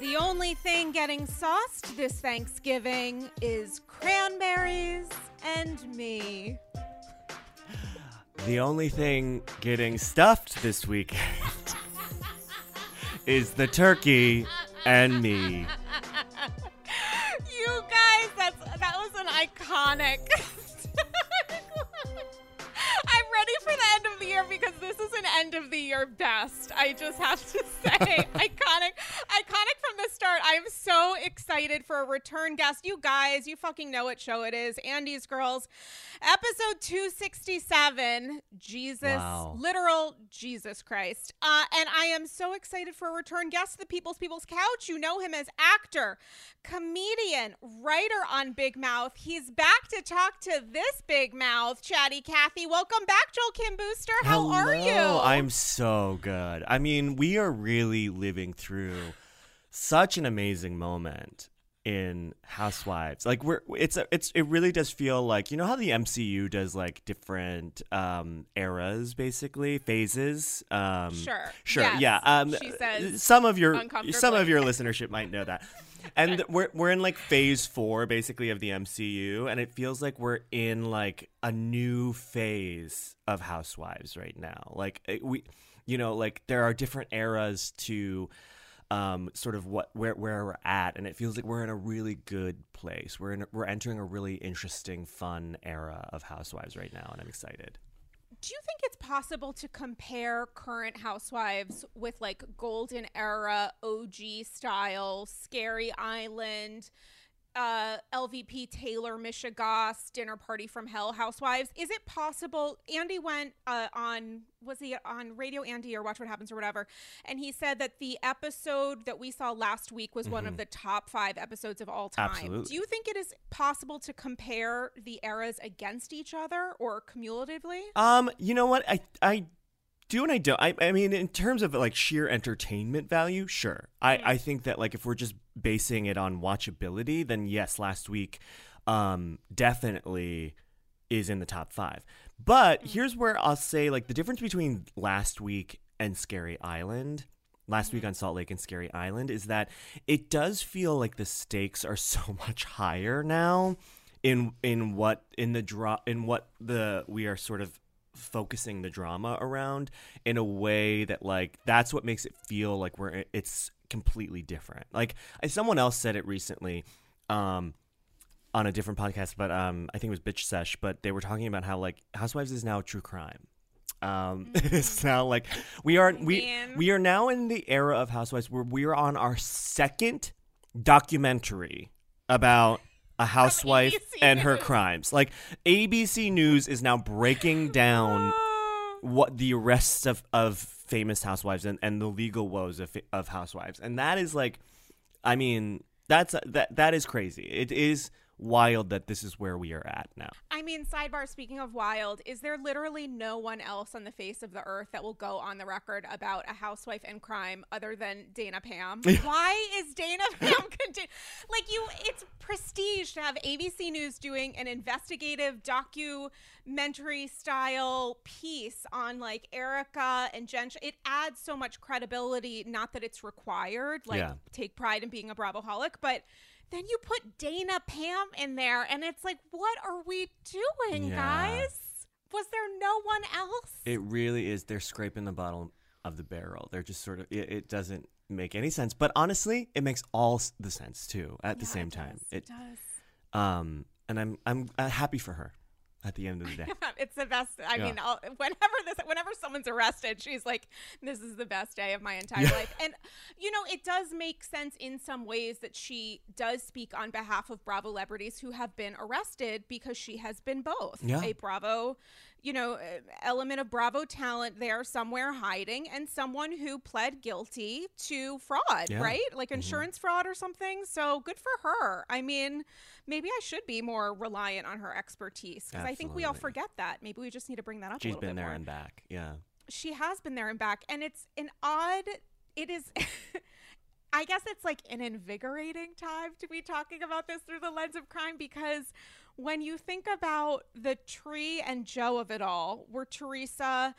The only thing getting sauced this Thanksgiving is cranberries and me. The only thing getting stuffed this weekend is the turkey and me. You guys, that's that was an iconic. End of the year because this is an end of the year best. I just have to say, iconic, iconic from the start. I'm so excited for a return guest. You guys, you fucking know what show it is. Andy's Girls, episode 267. Jesus, Wow. literal Jesus Christ. Uh, and I am so excited for a return guest, the People's People's Couch. You know him as actor, comedian, writer on Big Mouth. He's back to talk to this big mouth, Chatty Cathy. Welcome back, Joel Kim Booster. How are you? I'm so good. I mean, we are really living through such an amazing moment in Housewives. Like we're it's a, it's it really does feel like you know how the MCU does like different um eras basically, phases. Um Sure. Sure. Yes. Yeah. Um She says some of your some of your listenership might know that. And we're we're in like phase 4 basically of the MCU and it feels like we're in like a new phase of Housewives right now. Like it- we you know, like there are different eras to um, sort of what where where we're at, and it feels like we're in a really good place. We're in we're entering a really interesting, fun era of Housewives right now, and I'm excited. Do you think it's possible to compare current housewives with like golden era OG style, Scary Island, uh, LVP Taylor Michigas, Dinner Party from Hell housewives? Is it possible? Andy went uh, on, was he on Radio Andy or Watch What Happens or whatever, and he said that the episode that we saw last week was one of the top five episodes of all time. Absolutely. Do you think it is possible to compare the eras against each other or cumulatively? Um, you know what? I I do and I don't. I I mean, in terms of like sheer entertainment value, sure. I mm-hmm. I think that like if we're just basing it on watchability, then yes, last week, um, definitely is in the top five. But mm-hmm. here's where I'll say like the difference between last week and Scary Island. Last week mm-hmm. on Salt Lake and Scary Island is that it does feel like the stakes are so much higher now in in what in the draw in what the we are sort of focusing the drama around in a way that like that's what makes it feel like we're it's completely different. Like I- someone else said it recently um on a different podcast, but um I think it was Bitch Sesh, but they were talking about how like Housewives is now true crime. Um, it's now like we are we we are now in the era of Housewives where we are on our second documentary about a housewife and her crimes. Like ABC News is now breaking down what the arrests of, of famous housewives and, and the legal woes of, of housewives. And that is like i mean that's that that is crazy. It is wild that this is where we are at now I mean, sidebar, speaking of wild, is there literally no one else on the face of the earth that will go on the record about a housewife and crime other than Dana Pam? Why is Dana Pam continu- like you it's prestige to have ABC News doing an investigative documentary style piece on like Erika and Jen. It adds so much credibility, not that it's required, like Yeah. take pride in being a bravoholic, but then you put Dana Pam in there, and it's like, what are we doing, Yeah. guys? Was there no one else? it really is they're scraping the bottom of the barrel they're just sort of it, it doesn't make any sense but honestly it makes all the sense too at the same it time does, it it does. um and i'm i'm uh, happy for her at the end of the day it's the best. I Yeah. mean, I'll, whenever this, whenever someone's arrested, she's like, "This is the best day of my entire Yeah. life." And you know, it does make sense in some ways that she does speak on behalf of Bravo celebrities who have been arrested because she has been both Yeah. a Bravo, you know, uh, element of Bravo talent there somewhere hiding, and someone who pled guilty to fraud, Yeah. right? Like insurance fraud or something. So good for her. I mean, maybe I should be more reliant on her expertise because I think we all forget that. Maybe we just need to bring that up. a she's little been bit there more. and back yeah She has been there and back, and it's an odd. It is. I guess it's like an invigorating time to be talking about this through the lens of crime because when you think about the tree and Joe of it all, where Teresa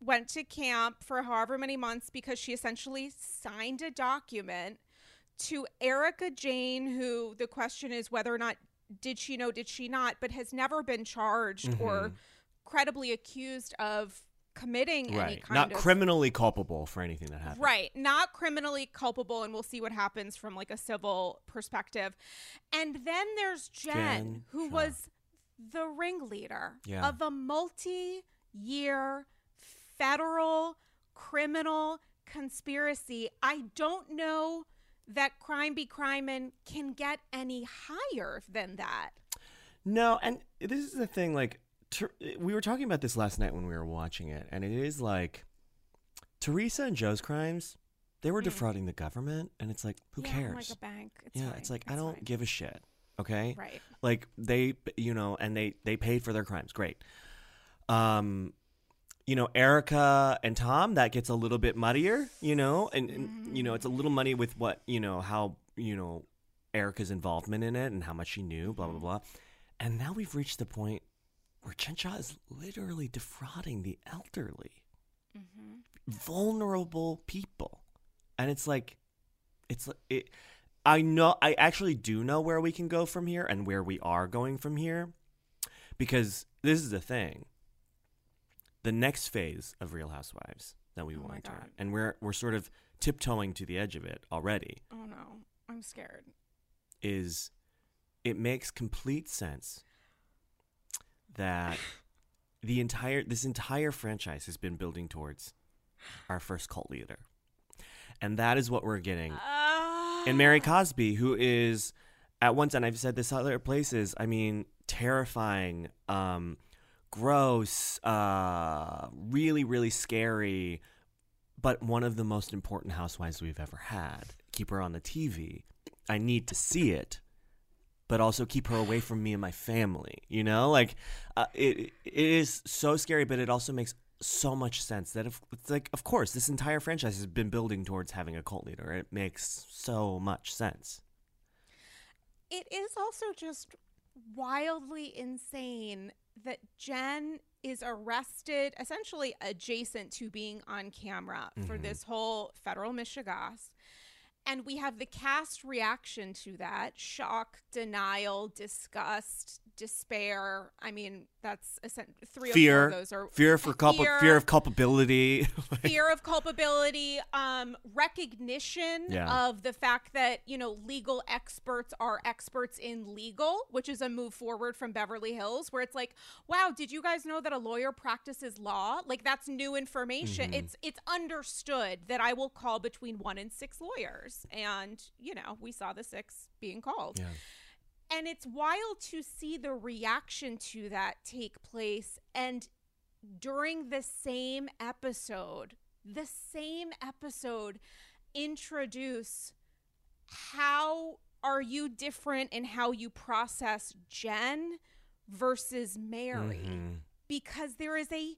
went to camp for however many months because she essentially signed a document to Erika Jayne, who the question is whether or not did she know, did she not, but has never been charged or Mhm. credibly accused of committing any kind not of criminally culpable for anything that happened Right, not criminally culpable, and we'll see what happens from like a civil perspective. And then there's Jen, Jen who Shaw. was the ringleader Yeah. of a multi-year federal criminal conspiracy. I don't know that Crime Be Crimin can get any higher than that. No, and this is the thing. Like, we were talking about this last night when we were watching it, and it is like Teresa and Joe's crimes. They were defrauding the government, and it's like, who Yeah, cares? Like a bank. It's yeah, fine. it's like I don't fine. give a shit. Okay, Right. like they, you know, and they they paid for their crimes. Great. Um, you know, Erika and Tom, that gets a little bit muddier. You know, and, and you know, it's a little muddy with what you know how you know Erika's involvement in it and how much she knew. Blah blah blah. And now we've reached the point where Jen Shah is literally defrauding the elderly, Mm-hmm. vulnerable people, and it's like, it's it. I know. I actually do know where we can go from here and where we are going from here, because this is the thing. The next phase of Real Housewives that we Oh will enter, and we're we're sort of tiptoeing to the edge of it already. Oh no, I'm scared. is it makes complete sense that the entire this entire franchise has been building towards our first cult leader. And that is what we're getting. And Mary Cosby, who is at once, and I've said this other places, I mean, terrifying, um, gross, uh, really, really scary, but one of the most important housewives we've ever had. Keep her on the TV. I need to see it, but also keep her away from me and my family. You know, like uh, it. It is so scary, but it also makes so much sense that if it's like, of course, this entire franchise has been building towards having a cult leader. It makes so much sense. it is also just wildly insane that Jen is arrested essentially adjacent to being on camera for Mhm. this whole federal mishigas. And we have the cast reaction to that. Shock, denial, disgust, despair. I mean, that's three fear, of those are fear for culpa- fear, fear of culpability. fear of culpability, um, recognition Yeah. of the fact that you know legal experts are experts in legal, which is a move forward from Beverly Hills, where it's like, wow, did you guys know that a lawyer practices law? Like that's new information. Mm-hmm. It's it's understood that I will call between one and six lawyers, and you know we saw the six being called. Yeah. And it's wild to see the reaction to that take place. And during the same episode, the same episode, introduce how are you different in how you process Jen versus Mary? Mhm. Because there is a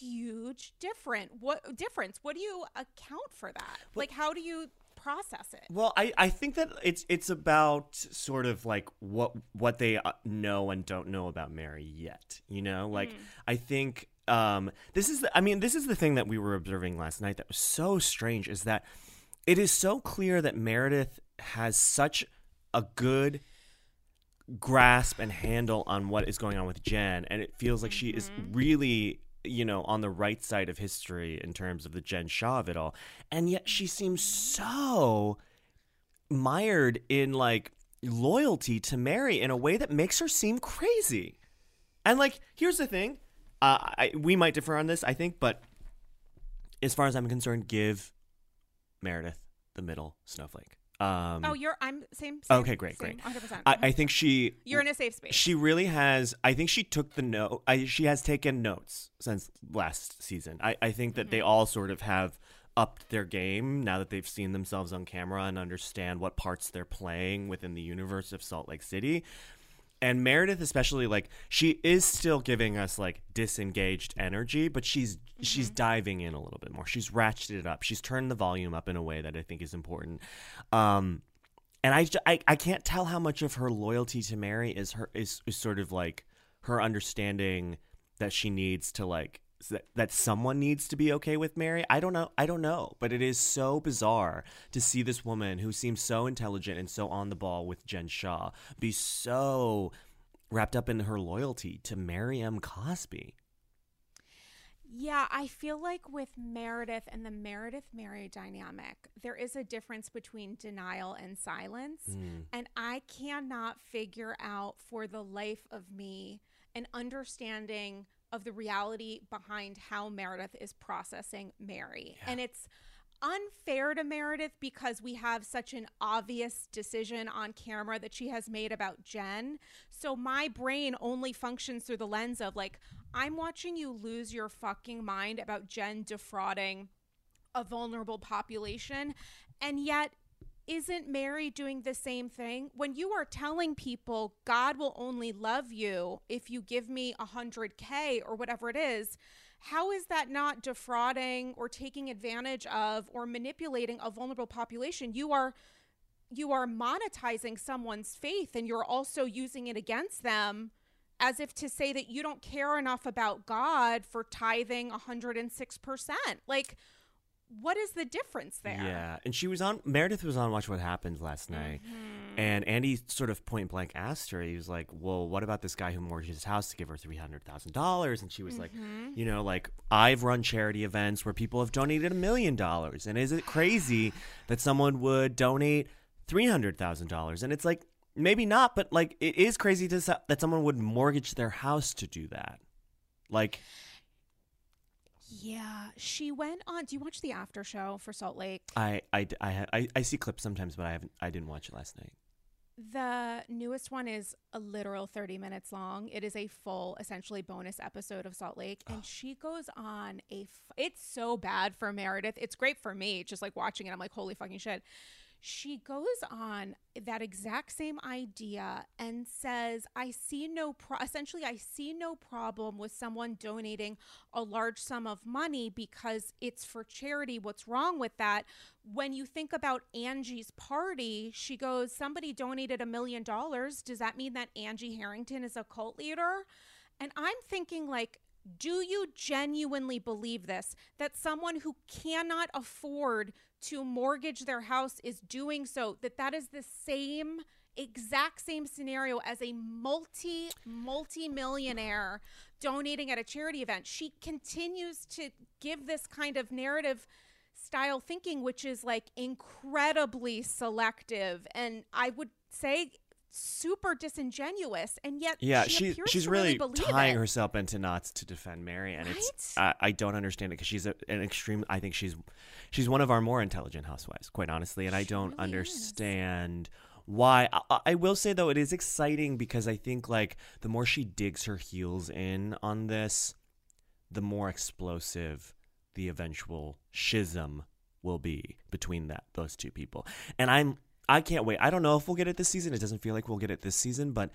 huge different what difference what do you account for that like how do you process it. Well, I, I think that it's it's about sort of like what what they uh, know and don't know about Mary yet. You know, like I think um, this is the, I mean this is the thing that we were observing last night that was so strange is that it is so clear that Meredith has such a good grasp and handle on what is going on with Jen, and it feels like she is really, you know, on the right side of history in terms of the Jen Shah of it all. And yet she seems so mired in like loyalty to Mary in a way that makes her seem crazy. And like, here's the thing, uh, I, we might differ on this, I think, but as far as I'm concerned, give Meredith the middle snowflake. Um, oh you're i'm same, same Okay, great, same, great. 100% I, I think she you're in a safe space she really has i think she took the note I, she has taken notes since last season i, I think that Mm-hmm. they all sort of have upped their game now that they've seen themselves on camera and understand what parts they're playing within the universe of salt lake city and meredith especially like she is still giving us like disengaged energy but she's she's Mm-hmm. diving in a little bit more. She's ratcheted it up. She's turned the volume up in a way that i think is important. Um and I, I I can't tell how much of her loyalty to Mary is her is, is sort of like her understanding that she needs to like that, that someone needs to be okay with Mary. I don't know. I don't know, but it is so bizarre to see this woman who seems so intelligent and so on the ball with Jen Shah be so wrapped up in her loyalty to Mary M. Cosby. Yeah, I feel like with Meredith and the Meredith Mary dynamic, there is a difference between denial and silence. Mm. And I cannot figure out for the life of me an understanding of the reality behind how Meredith is processing Mary. And it's unfair to Meredith because we have such an obvious decision on camera that she has made about Jen. So my brain only functions through the lens of like, I'm watching you lose your fucking mind about Jen defrauding a vulnerable population. And yet, isn't Mary doing the same thing? When you are telling people God will only love you if you give me a hundred K or whatever it is, how is that not defrauding or taking advantage of or manipulating a vulnerable population? You are you are monetizing someone's faith and you're also using it against them as if to say that you don't care enough about God for tithing 106%. Like what is the difference there? Yeah, and she was on Meredith was on Watch What Happened last night, mm-hmm. and Andy sort of point blank asked her. He was like, "Well, what about this guy who mortgaged his house to give her three hundred thousand dollars?" And she was like, mm-hmm. "You know, like I've run charity events where people have donated a million dollars, and is it crazy that someone would donate three hundred thousand dollars?" And it's like maybe not, but like it is crazy to that someone would mortgage their house to do that. Like, Yeah, she went on. Do you watch the after show for Salt Lake? I I I I, I see clips sometimes, but I haven't I didn't watch it last night. The newest one is a literal 30 minutes long. It is a full, essentially bonus episode of Salt Lake. And ah. she goes on a. F- it's so bad for Meredith. It's great for me, just like watching it. I'm like, holy fucking shit. She goes on that exact same idea and says, I see no, pro- essentially, I see no problem with someone donating a large sum of money because it's for charity. What's wrong with that? When you think about Angie's party, she goes, somebody donated a million dollars. Does that mean that Angie Harrington is a cult leader? And I'm thinking, like, do you genuinely believe this? That someone who cannot afford to mortgage their house is doing so, that that is the same exact same scenario as a multi multi millionaire donating at a charity event. She continues to give this kind of narrative style thinking, which is like incredibly selective, and I would say super disingenuous and yet yeah she she, she's really, believe tying it. herself into knots to defend mary and it's I, I don't understand it because she's a, an extreme i think she's she's one of our more intelligent housewives quite honestly and i don't really is. understand why I, I will say though it is exciting because i think like the more she digs her heels in on this the more explosive the eventual schism will be between that those two people and i'm i can't wait i don't know if we'll get it this season it doesn't feel like we'll get it this season but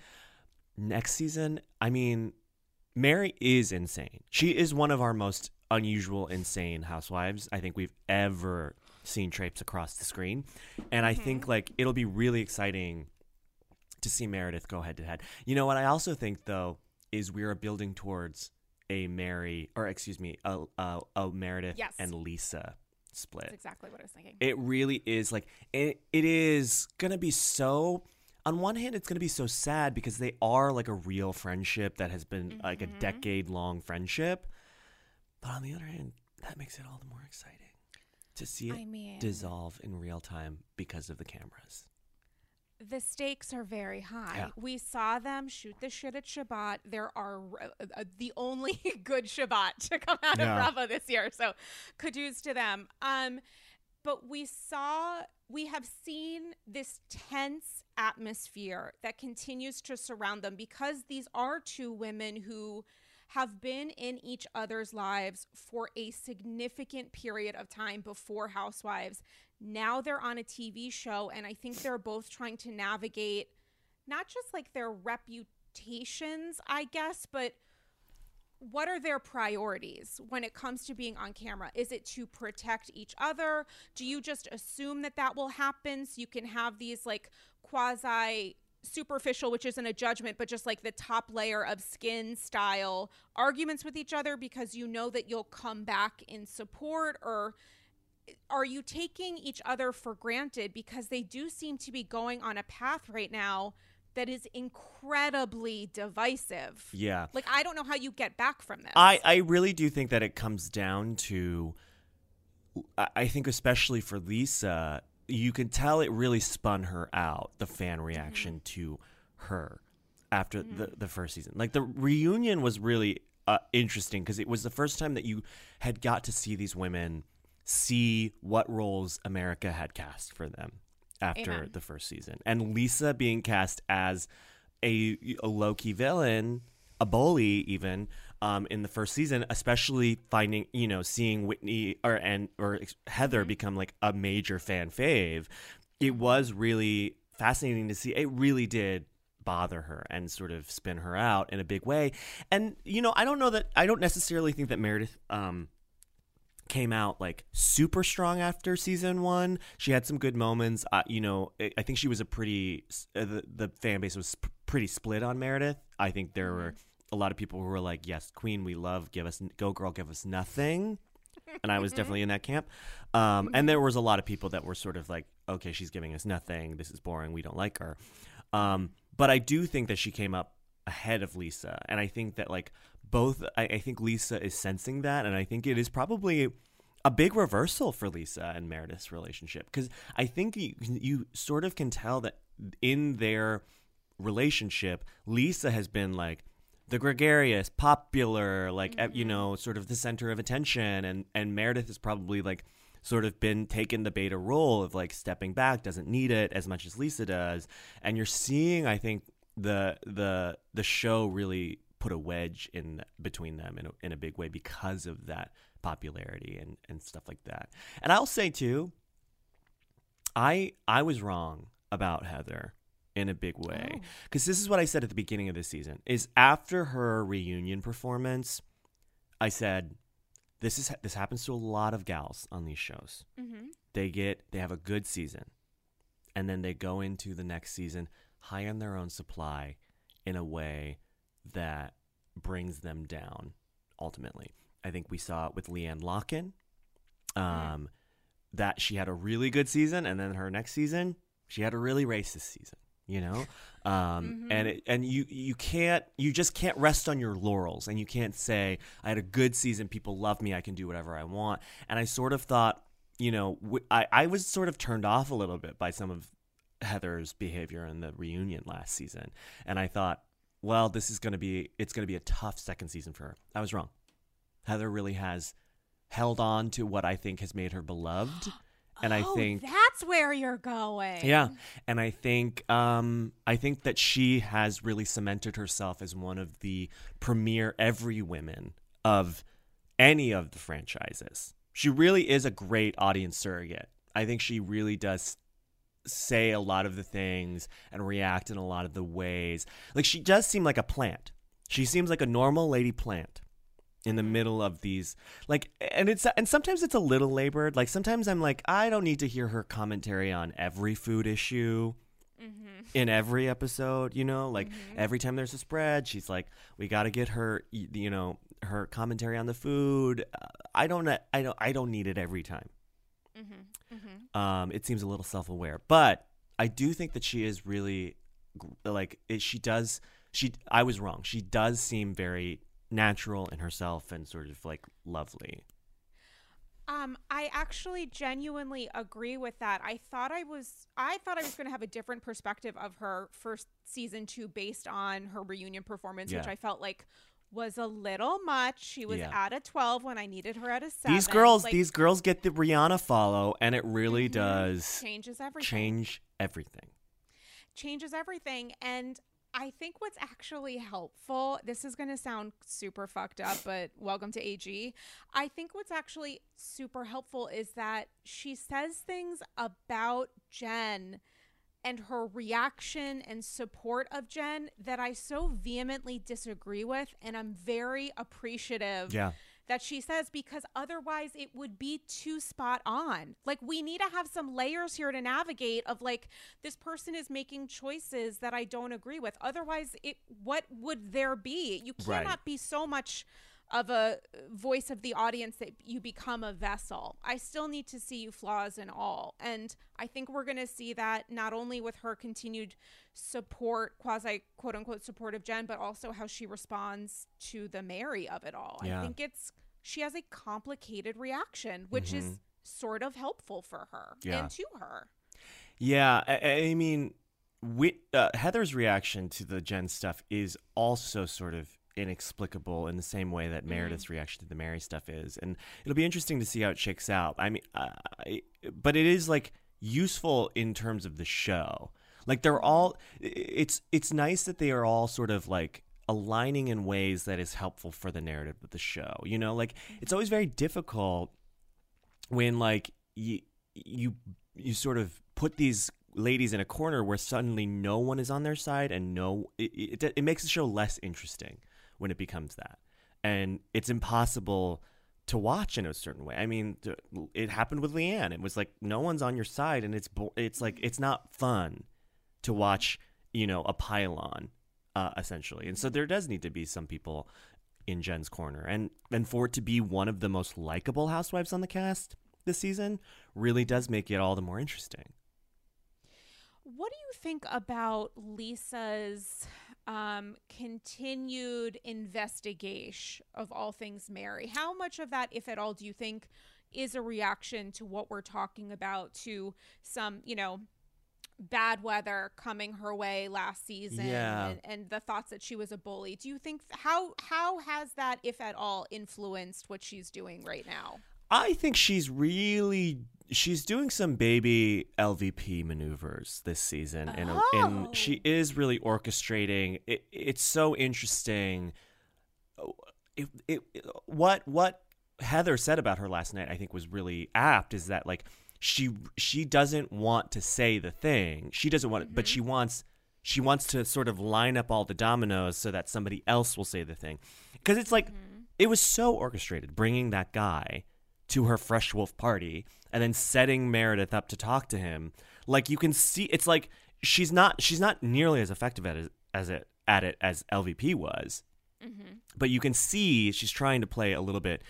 next season, I mean, Mary is insane. She is one of our most unusual, insane housewives I think we've ever seen traipse across the screen. And I think mm-hmm. like it'll be really exciting to see Meredith go head to head. You know what I also think though is we are building towards a Mary or excuse me, a a, a Meredith Yes. and Lisa split That's exactly what I was thinking. it really is like it, it is gonna be so on one hand it's gonna be so sad because they are like a real friendship that has been like a Mhm. decade long friendship but on the other hand that makes it all the more exciting to see it I mean, dissolve in real time because of the cameras the stakes are very high. Yeah. We saw them shoot the shit at Shabbat. There are uh, uh, the only good Shabbat to come out Yeah. of Bravo this year, so kudos to them. Um, but we saw, we have seen this tense atmosphere that continues to surround them because these are two women who have been in each other's lives for a significant period of time before Housewives. Now they're on a TV show, and I think they're both trying to navigate not just like their reputations, I guess, but what are their priorities when it comes to being on camera? Is it to protect each other? Do you just assume that that will happen so you can have these like quasi superficial, which isn't a judgment, but just like the top layer of skin style arguments with each other because you know that you'll come back in support? Or are you taking each other for granted because they do seem to be going on a path right now that is incredibly divisive? yeah Like I don't know how you get back from this. I, I really do think that it comes down to I think especially for Lisa, you can tell it really spun her out, the fan reaction to her after the, the first season. Like the reunion was really uh, interesting because it was the first time that you had got to see these women see what roles America had cast for them after Amen. the first season. And Lisa being cast as a, a low key villain, a bully even um, in the first season, especially finding you know seeing Whitney or and or Heather become like a major fan fave. It was really fascinating to see. It really did bother her and sort of spin her out in a big way. And you know, I don't know that I don't necessarily think that Meredith um came out like super strong after season one. She had some good moments. Uh, you know, I think she was a pretty uh, the the fan base was p- pretty split on Meredith. I think there were a lot of people who were like, "Yes, Queen, we love. Give us go, girl, give us nothing." And I was definitely in that camp. Um, and there was a lot of people that were sort of like, "Okay, she's giving us nothing. This is boring. We don't like her." Um, but I do think that she came up ahead of Lisa, and I think that like both, I, I think Lisa is sensing that, and I think it is probably a big reversal for Lisa and Meredith's relationship because I think you you sort of can tell that in their relationship, Lisa has been like the gregarious, popular, like eh, you know, sort of the center of attention, and and Meredith has probably like sort of been taken the beta role of like stepping back, doesn't need it as much as Lisa does, and you're seeing, I think the the the show really put a wedge in between them in a, in a big way because of that popularity and and stuff like that. And I'll say too, I I was wrong about Heather in a big way Oh. because this is what I said at the beginning of this season is after her reunion performance I said this is this happens to a lot of gals on these shows Mm-hmm. they get they have a good season and then they go into the next season high on their own supply in a way that brings them down ultimately. I think we saw it with LeeAnne Locken um, that she had a really good season and then her next season she had a really racist season you know? Um, Mhm. and it, and you you can't you just can't rest on your laurels and you can't say i had a good season people love me i can do whatever i want. And i sort of thought you know I I was sort of turned off a little bit by some of heather's behavior in the reunion last season and i thought well this is going to be it's going to be a tough second season for her i was wrong heather really has held on to what i think has made her beloved and i Oh, think that's where you're going. yeah, and I think um, I think that she has really cemented herself as one of the premier every women of any of the franchises. She really is a great audience surrogate. I think she really does say a lot of the things and react in a lot of the ways. Like she does seem like a plant. She seems like a normal lady plant in the middle of these like and it's and sometimes it's a little labored like sometimes i'm like i don't need to hear her commentary on every food issue Mm-hmm. in every episode you know like every time there's a spread she's like we got to get her you know her commentary on the food Uh, i don't i don't i don't need it every time Mm-hmm. Mm-hmm. um it seems a little self-aware but i do think that she is really like it, she does she i was wrong she does seem very natural in herself and sort of like lovely Um, I actually genuinely agree with that. I thought I was I thought I was going to have a different perspective of her first season 2 based on her reunion performance, which I felt like was a little much. She was Yeah. at a 12 when I needed her at a 7. these girls Like, these girls get the rihanna follow and it really Mhm. does changes everything. change everything changes everything. And I think what's actually helpful, this is going to sound super fucked up, but welcome to AG. I think what's actually super helpful is that she says things about Jen and her reaction and support of Jen that I so vehemently disagree with. And I'm very appreciative yeah that she says because otherwise it would be too spot on. Like we need to have some layers here to navigate of like this person is making choices that I don't agree with. Otherwise it what would there be? You Right. cannot be so much of a voice of the audience that you become a vessel. I still need to see you flaws and all. And I think we're going to see that not only with her continued support, quasi quote unquote support of Jen, but also how she responds to the Mary of it all. Yeah. I think it's she has a complicated reaction, which is sort of helpful for her Mm-hmm. Yeah. and to her. Yeah, I, I mean, we, uh, Heather's reaction to the Jen stuff is also sort of inexplicable in the same way that mm-hmm. Meredith's reaction to the Mary stuff is, and it'll be interesting to see how it shakes out. I mean, I, but it is like useful in terms of the show. Like they're all, it's it's nice that they are all sort of like aligning in ways that is helpful for the narrative of the show. You know, like mm-hmm. it's always very difficult when like you you you sort of put these ladies in a corner where suddenly no one is on their side and no it, it, it makes the show less interesting when it becomes that and it's impossible to watch in a certain way i mean it happened with leanne it was like no one's on your side and it's bo- it's like it's not fun to watch you know a pylon uh, essentially and so there does need to be some people in Jen's corner. And and for it to be one of the most likable housewives on the cast this season really does make it all the more interesting. What do you think about Lisa's um, continued investigation of all things Mary? How much of that, if at all, do you think is a reaction to what we're talking about, to some, you know, bad weather coming her way last season Yeah. and, and the thoughts that she was a bully? Do you think how how has that, if at all, influenced what she's doing right now? I think she's really she's doing some baby LVP maneuvers this season and Oh. and she is really orchestrating. It, it's so interesting. Oh, it, it, what what Heather said about her last night I think was really apt is that like she she doesn't want to say the thing. She doesn't want it but mm-hmm. she wants she wants to sort of line up all the dominoes so that somebody else will say the thing. Because it's like mm-hmm. it was so orchestrated bringing that guy to her fresh wolf party and then setting Meredith up to talk to him. Like you can see it's like she's not she's not nearly as effective at it as it at it as LVP was. But you can see she's trying to play a little bit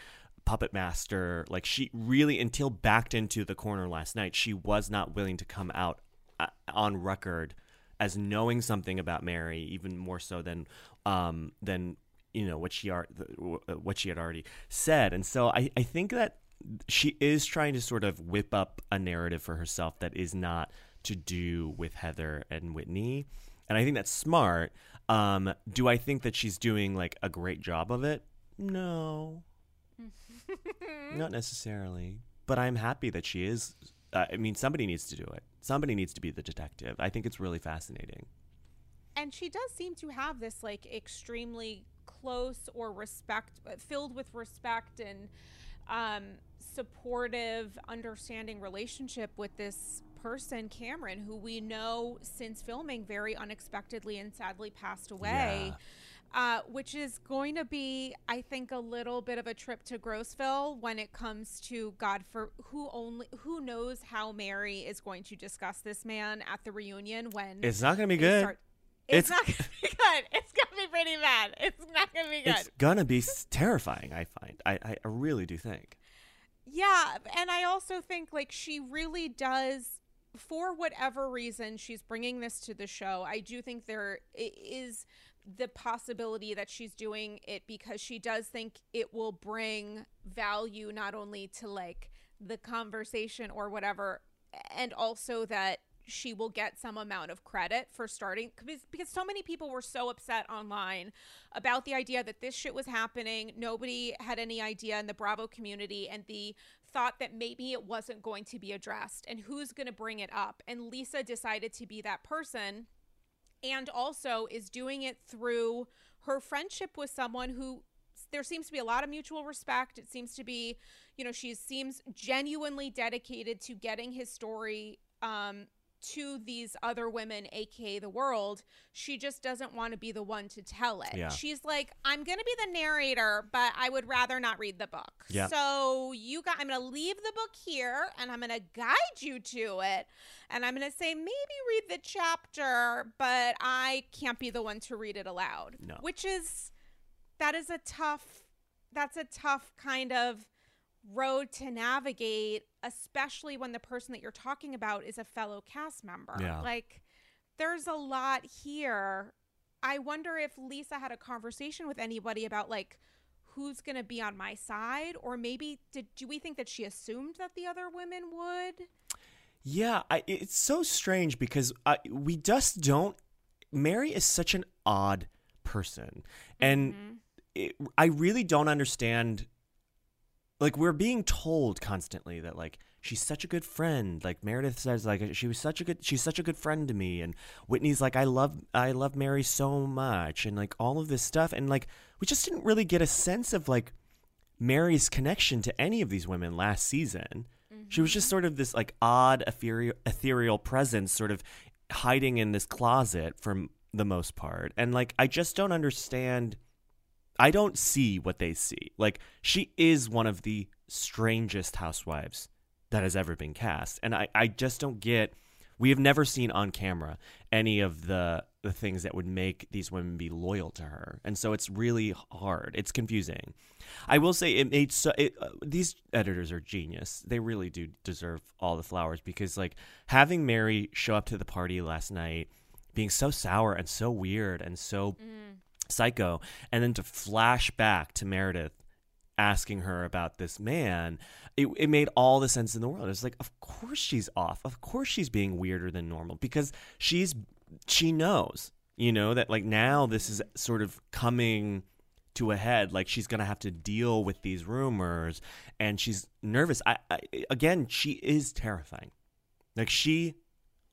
puppet master. Like she really until backed into the corner last night she was not willing to come out uh, on record as knowing something about Mary, even more so than um, than you know what she are what she had already said. And so I, I think that she is trying to sort of whip up a narrative for herself that is not to do with Heather and Whitney. And I think that's smart. Um, do I think that she's doing like a great job of it? No. not necessarily. But I'm happy that she is. Uh, I mean, somebody needs to do it. Somebody needs to be the detective. I think it's really fascinating. And she does seem to have this like extremely close or respect, filled with respect and um, supportive, understanding relationship with this person, Cameron, who we know since filming very unexpectedly and sadly passed away. Yeah. Uh, which is going to be, I think, a little bit of a trip to Grossville when it comes to God for who only who knows how Mary is going to discuss this man at the reunion when it's not going to be good. Start, it's, it's, not to be good. It's to be pretty bad. It's not to be good. It's to be terrifying. I find. I, I really do think. Yeah, and I also think like she really does for whatever reason she's bringing this to the show. I do think there is the possibility that she's doing it because she does think it will bring value not only to like the conversation or whatever and also that she will get some amount of credit for starting because, so many people were so upset online about the idea that this shit was happening. Nobody had any idea in the Bravo community and the thought that maybe it wasn't going to be addressed and who's going to bring it up. And Lisa decided to be that person and also is doing it through her friendship with someone who there seems to be a lot of mutual respect. It seems to be, you know, she seems genuinely dedicated to getting his story um, to these other women, aka the world, she just doesn't want to be the one to tell it. Yeah. She's like, I'm gonna be the narrator, but I would rather not read the book. Yeah. So you got I'm gonna leave the book here and I'm gonna guide you to it. And I'm gonna say, maybe read the chapter, but I can't be the one to read it aloud. No. Which is that is a tough that's a tough kind of road to navigate, especially when the person that you're talking about is a fellow cast member. Yeah. Like, there's a lot here. I wonder if Lisa had a conversation with anybody about like who's going to be on my side, or maybe did do we think that she assumed that the other women would? Yeah, I, it's so strange because I, we just don't. Mary is such an odd person, and mm-hmm. it, I really don't understand like we're being told constantly that like she's such a good friend like meredith says like she was such a good she's such a good friend to me and whitney's like i love i love mary so much and like all of this stuff and like we just didn't really get a sense of like mary's connection to any of these women last season mm-hmm. she was just mm-hmm. sort of this like odd ethereal, ethereal presence sort of hiding in this closet for the most part and like i just don't understand I don't see what they see. Like she is one of the strangest housewives that has ever been cast. And I, I just don't get we have never seen on camera any of the the things that would make these women be loyal to her. And so it's really hard. It's confusing. I will say it made so it, uh, these editors are genius. They really do deserve all the flowers because like having Mary show up to the party last night being so sour and so weird and so mm Psycho, and then to flash back to Meredith asking her about this man, it, it made all the sense in the world. It's like, of course she's off. Of course she's being weirder than normal because she's she knows, you know, that like now this is sort of coming to a head. Like she's gonna have to deal with these rumors, and she's nervous. I, I again, she is terrifying. Like she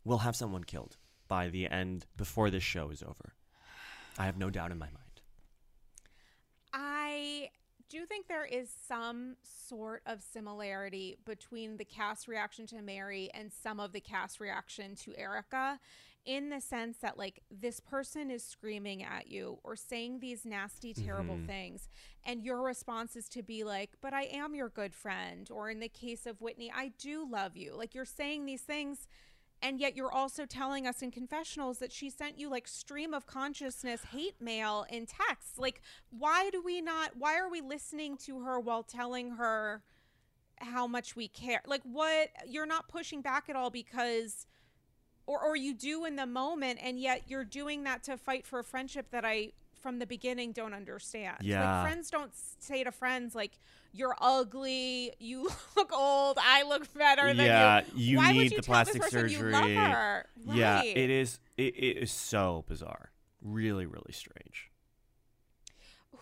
will have someone killed by the end before this show is over. I have no doubt in my mind. I do think there is some sort of similarity between the cast reaction to Mary and some of the cast reaction to Erika in the sense that like this person is screaming at you or saying these nasty terrible mm-hmm. things and your response is to be like but I am your good friend or in the case of Whitney I do love you like you're saying these things and yet you're also telling us in confessionals that she sent you like stream of consciousness hate mail in text like why do we not why are we listening to her while telling her how much we care? Like what you're not pushing back at all because or or you do in the moment and yet you're doing that to fight for a friendship that I from the beginning don't understand. Yeah. Like friends don't say to friends like you're ugly, you look old, I look better than yeah, you. you Why would need you the plastic surgery. You love her? Yeah, it is. It, it is so bizarre. Really, really strange.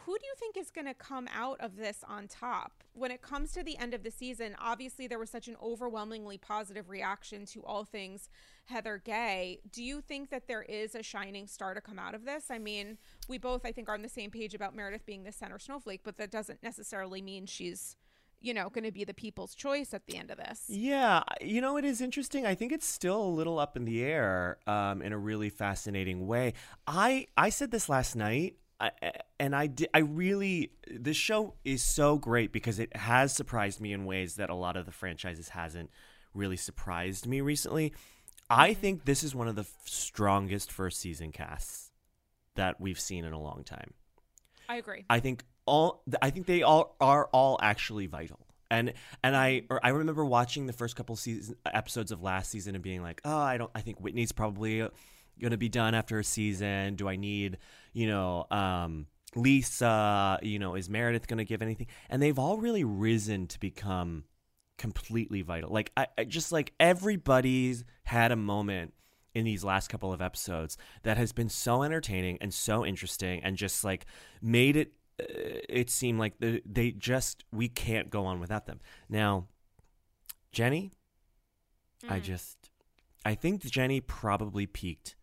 Who do you think is going to come out of this on top when it comes to the end of the season obviously there was such an overwhelmingly positive reaction to all things heather gay do you think that there is a shining star to come out of this i mean we both i think are on the same page about meredith being the center snowflake but that doesn't necessarily mean she's you know going to be the people's choice at the end of this Yeah, you know it is interesting. I think it's still a little up in the air um, in a really fascinating way. I I said this last night, I, and I di- I really this show is so great because it has surprised me in ways that a lot of the franchises hasn't really surprised me recently. I mm-hmm. think this is one of the f- strongest first season casts that we've seen in a long time. i agree I think all I think they all are all actually vital. And and I or I remember watching the first couple season episodes of last season and being like, "Oh, I don't I think Whitney's probably going to be done after a season. Do I need, you know, um Lisa, you know, is Meredith going to give anything?" And they've all really risen to become completely vital. Like I, I just like everybody's had a moment in these last couple of episodes that has been so entertaining and so interesting and just like made it uh, it seem like the, they just we can't go on without them. Now, Jenny, I Mm. just I think Jenny probably peaked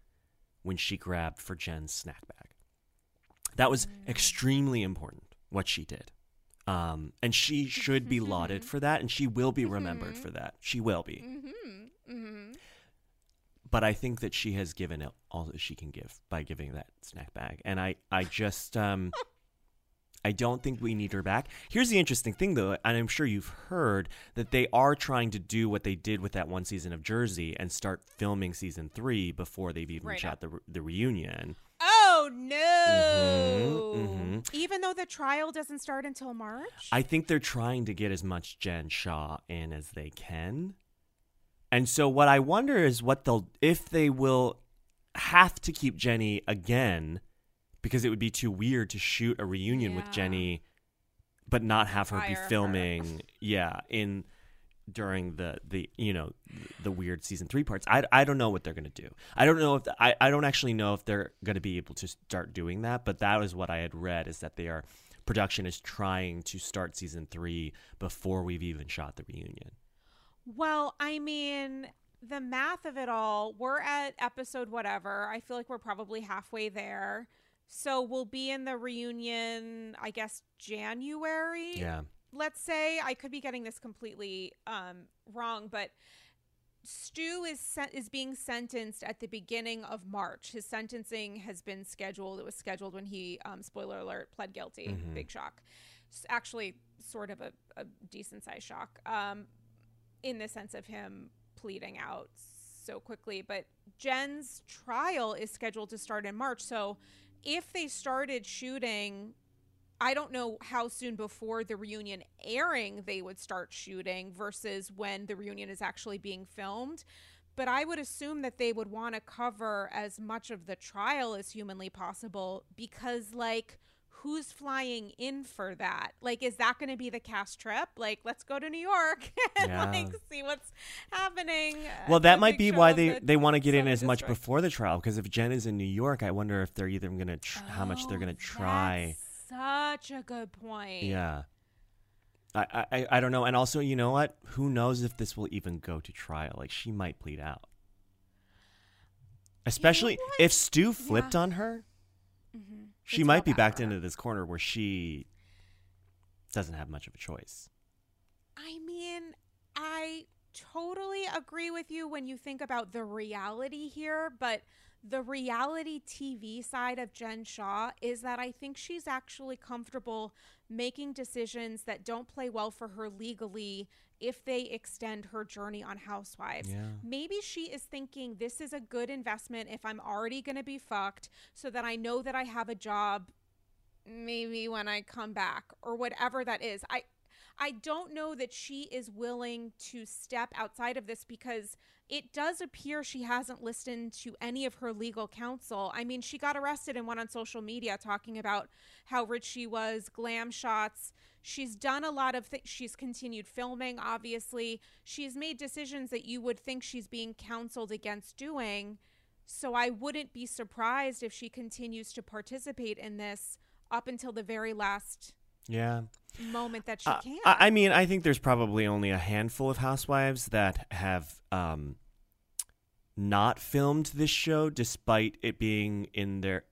when she grabbed for Jen's snack bag. That was extremely important what she did. Um, and she should be lauded for that, and she will be remembered for that. She will be. mm-hmm. Mm-hmm. but I think that she has given it all that she can give by giving that snack bag. And I, I just, um, I don't think we need her back. Here's the interesting thing, though, and I'm sure you've heard that they are trying to do what they did with that one season of Jersey and start filming season three before they've even Right shot the the reunion. Oh no! mhm. Even though the trial doesn't start until March. I think they're trying to get as much Jen Shah in as they can. And so what I wonder is what they'll if they will have to keep Jenny again because it would be too weird to shoot a reunion with Jenny but not have her be her. filming yeah in during the the you know the weird season 3 parts. I, I don't know what they're going to do. I don't know if I I don't actually know if they're going to be able to start doing that, but that is what I had read is that they are production is trying to start season 3 before we've even shot the reunion. well, I mean, the math of it all, we're at episode whatever. I feel like we're probably halfway there. So we'll be in the reunion, I guess, January. Yeah. let's say I could be getting this completely um, wrong, but Stu is sen- is being sentenced at the beginning of March. His sentencing has been scheduled. It was scheduled when he, um, spoiler alert, pled guilty. Mhm. Big shock. S- Actually, sort of a, a decent sized shock um, in the sense of him pleading out so quickly. But Jen's trial is scheduled to start in March. So if they started shooting I don't know how soon before the reunion airing they would start shooting versus when the reunion is actually being filmed. But I would assume that they would want to cover as much of the trial as humanly possible because, like, who's flying in for that? Like, is that going to be the cast trip? Like, let's go to New York and Yeah. like see what's happening. Well, that might be show why they the they want to get in as much District. before the trial because if Jen is in New York, I wonder if they're either going to tr- how much they're Oh, going to try. Such a good point. Yeah. I, I I don't know, and also you know what? Who knows if this will even go to trial? Like she might plead out, especially what? if Stu flipped on her. Mhm. She It's might be backed her. into this corner where she doesn't have much of a choice. I mean, I totally agree with you when you think about the reality here, but the reality TV side of Jen Shah is that I think she's actually comfortable making decisions that don't play well for her legally if they extend her journey on Housewives. Yeah. Maybe she is thinking this is a good investment if I'm already going to be fucked so that I know that I have a job maybe when I come back or whatever that is. I I don't know that she is willing to step outside of this because it does appear she hasn't listened to any of her legal counsel. I mean, she got arrested and went on social media talking about how rich she was, glam shots. She's done a lot of things. She's continued filming, obviously. She's made decisions that you would think she's being counseled against doing. So I wouldn't be surprised if she continues to participate in this up until the very last Yeah. Moment that she Uh, can. I, I mean, I think there's probably only a handful of housewives that have um, not filmed this show, despite it being in their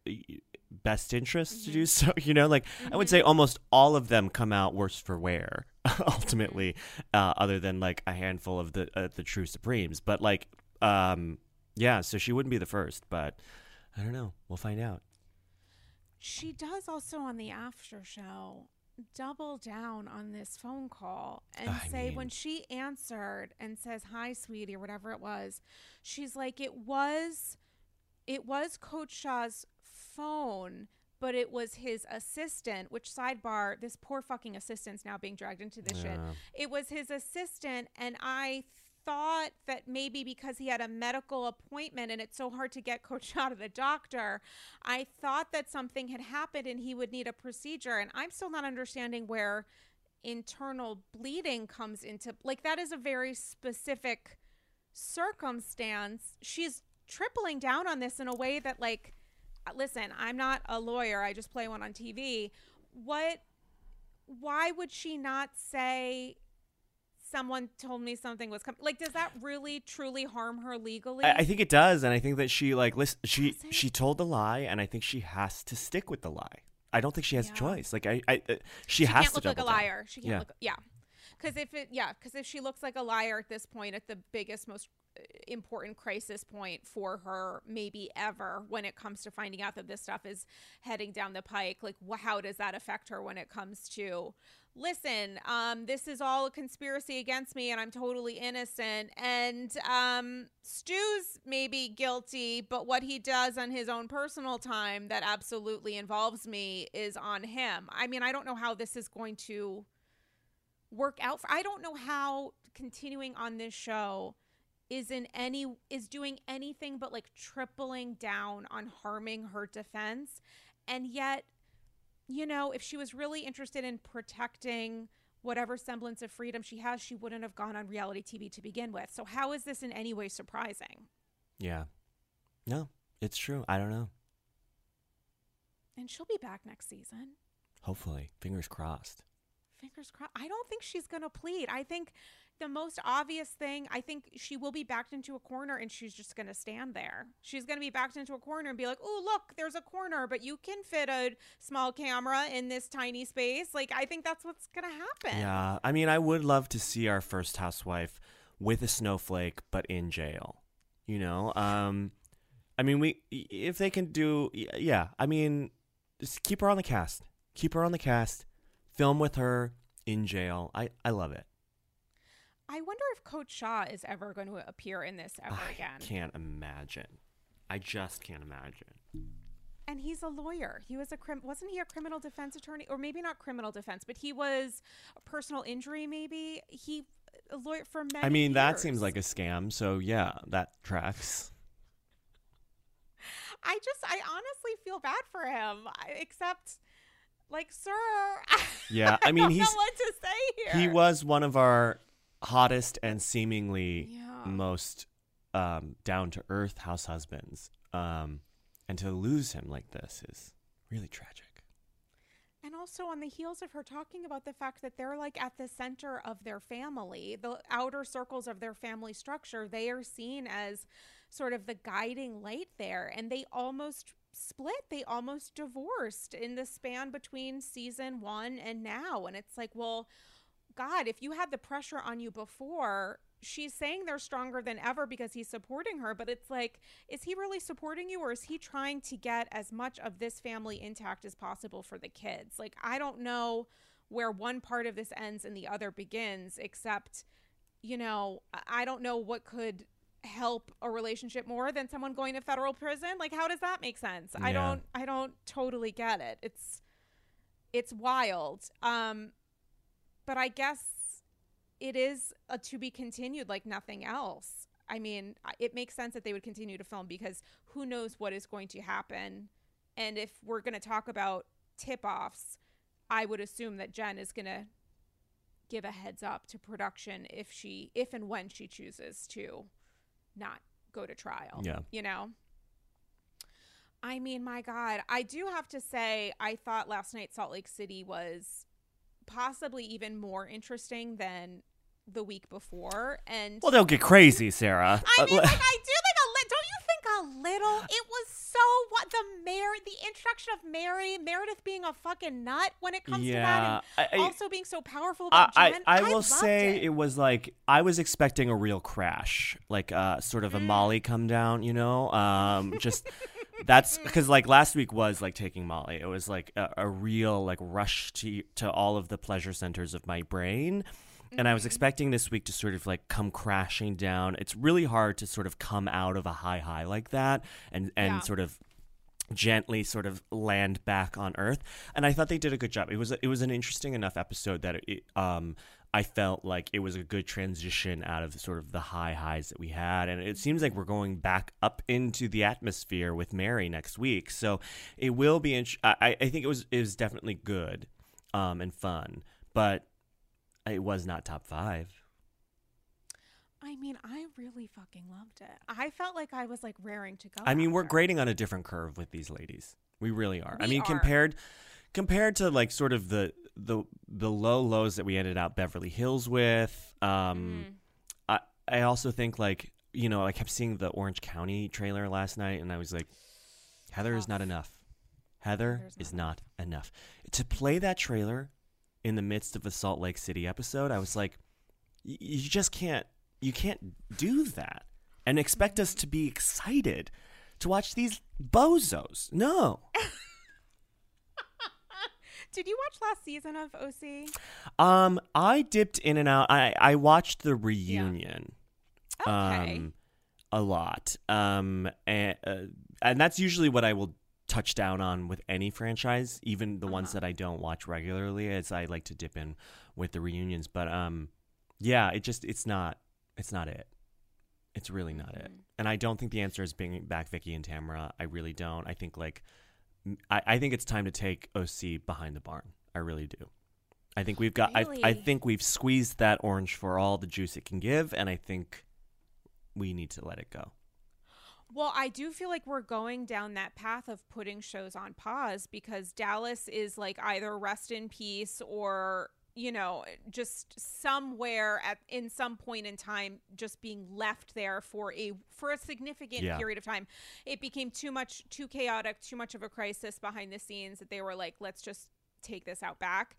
best interest to do so. You know, like I would say, almost all of them come out worse for wear, ultimately, uh, other than like a handful of the uh, the true supremes. But like, um, yeah, so she wouldn't be the first, but I don't know. We'll find out. She does also on the after show double down on this phone call and I say mean- when she answered and says hi sweetie or whatever it was she's like it was it was coach shah's phone but it was his assistant which sidebar this poor fucking assistant's now being dragged into this shit. It was his assistant and i thought that maybe because he had a medical appointment and it's so hard to get coach out of the doctor i thought that something had happened and he would need a procedure. And i'm still not understanding where internal bleeding comes into like that is a very specific circumstance. She's tripling down on this in a way that like listen i'm not a lawyer. I just play one on tv what why would she not say someone told me something was coming like does that really truly harm her legally I, I think it does, and I think that she like listen. She she told the lie, and I think she has to stick with the lie. I don't think she has Yeah. a choice. Like I, I uh, she, she has can't to look like a down. liar she can't Yeah. look yeah because if it yeah because if she looks like a liar at this point at the biggest most uh, important crisis point for her maybe ever when it comes to finding out that this stuff is heading down the pike like how does that affect her when it comes to listen um this is all a conspiracy against me and i'm totally innocent and um stu's maybe guilty but what he does on his own personal time that absolutely involves me is on him. I mean i don't know how this is going to work out for i don't know how continuing on this show is in any is doing anything but like tripling down on harming her defense and yet you know if she was really interested in protecting whatever semblance of freedom she has she wouldn't have gone on reality tv to begin with so how is this in any way surprising Yeah, no, it's true. I don't know. and she'll be back next season Hopefully, fingers crossed. Fingers crossed. I don't think she's going to plead. I think the most obvious thing, I think she will be backed into a corner and she's just going to stand there. She's going to be backed into a corner and be like, oh, look, there's a corner, but you can fit a small camera in this tiny space. Like, I think that's what's going to happen. Yeah, I mean, I would love to see our first housewife with a snowflake, but in jail. You know, um, I mean, we if they can do, yeah. I mean, just keep her on the cast. Keep her on the cast. Film with her in jail. I I love it. I wonder if Coach Shah is ever going to appear in this ever I again. I can't imagine. I just can't imagine. And he's a lawyer. He was a crim. Wasn't he a criminal defense attorney, or maybe not criminal defense, but he was a personal injury. Maybe he a lawyer for many. I mean, that years. seems like a scam. So yeah, that tracks. I just, I honestly feel bad for him. Except, like, sir. Yeah, I mean, he's- what to say here. He was one of our hottest and seemingly Yeah. most um, down to earth house husbands. Um, and to lose him like this is really tragic. And also on the heels of her talking about the fact that they're like at the center of their family, the outer circles of their family structure, they are seen as sort of the guiding light there. And they almost split, they almost divorced in the span between season one and now. And it's like, well, God, if you had the pressure on you before, she's saying they're stronger than ever because he's supporting her, but it's like, is he really supporting you or is he trying to get as much of this family intact as possible for the kids? Like, I don't know where one part of this ends and the other begins, except, you know, I- don't know what could help a relationship more than someone going to federal prison. Like, how does that make sense? I don't, I don't totally get it. It's, it's wild. Um, but I guess it is a to be continued like nothing else. I mean, it makes sense that they would continue to film because who knows what is going to happen. And if we're going to talk about tip offs, I would assume that Jen is going to give a heads up to production if she, if and when she chooses to not go to trial. Yeah. You know? I mean, my God, I do have to say, I thought last night Salt Lake City was possibly even more interesting than the week before. And Well, they'll get crazy, Sarah. I Uh, mean, like, I do like a little. Don't you think a little? It was the mayor, the introduction of Mary, Meredith being a fucking nut when it comes to that, and I- also being so powerful I, about I, Jen. I will say it. it. was like I was expecting a real crash, like uh, sort of a Mm. Molly come down, you know. Um, just that's because like last week was like taking Molly. It was like a, a real like rush to to all of the pleasure centers of my brain. And I was Mm-hmm. expecting this week to sort of like come crashing down. It's really hard to sort of come out of a high high like that and and Yeah. sort of gently sort of land back on earth. And i thought they did a good job. It was it was an interesting enough episode that it um i felt like it was a good transition out of sort of the high highs that we had. And it seems like we're going back up into the atmosphere with mary next week. So it will be int- i i think it was it was definitely good um and fun but it was not top five I mean, I really fucking loved it. I felt like I was like raring to go. I mean, we're after. grading on a different curve with these ladies. We really are. I mean, are. compared compared to like sort of the the the low lows that we ended out Beverly Hills with. Um, Mhm. I I also think like you know I kept seeing the Orange County trailer last night, and I was like, Heather is not enough. Heather Heather's is not not enough to play that trailer in the midst of a Salt Lake City episode. I was like, y- you just can't you can't do that and expect us to be excited to watch these bozos. No. Did you watch last season of OC? Um, I dipped in and out. I I watched the reunion. Okay. Um, a lot. Um, and uh, and that's usually what I will touch down on with any franchise, even the ones Uh-huh. that I don't watch regularly, as I like to dip in with the reunions. But um, yeah, it just it's not it's not it. It's really not it. Mhm. And I don't think the answer is bringing back Vicki and Tamara. I really don't. I think like I, I think it's time to take OC behind the barn. I really do. I think we've got I I think we've squeezed that orange for all the juice it can give and I think we need to let it go. Well, I do feel like we're going down that path of putting shows on pause because Dallas is like either rest in peace or you know just somewhere at in some point in time just being left there for a for a significant Yeah. period of time it became too much too chaotic too much of a crisis behind the scenes that they were like let's just take this out back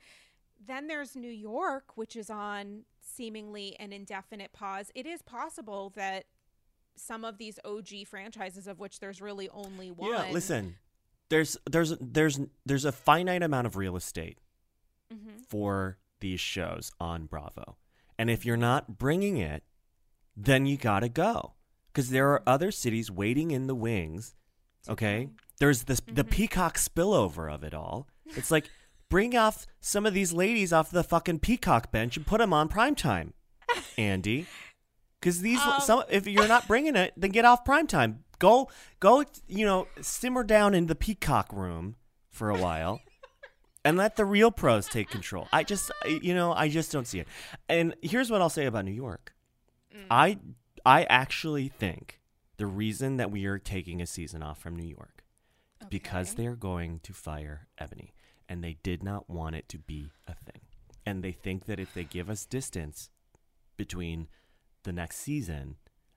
then there's New York which is on seemingly an indefinite pause it is possible that some of these OG franchises of which there's really only one. Yeah, listen. There's there's there's there's a finite amount of real estate Mhm. for these shows on Bravo. And if you're not bringing it, then you got to go. Cuz there are other cities waiting in the wings Okay. There's this the Mhm. peacock spillover of it all. It's like bring off some of these ladies off the fucking peacock bench and put them on primetime, Andy. Because these Um. some if you're not bringing it, then get off primetime. Go go you know simmer down in the peacock room for a while. And let the real pros take control. I just, you know, I just don't see it. And here's what I'll say about New York. Mm. I, I actually think the reason that we are taking a season off from New York because Okay. they are going to fire Eboni and they did not want it to be a thing. And they think that if they give us distance between the next season,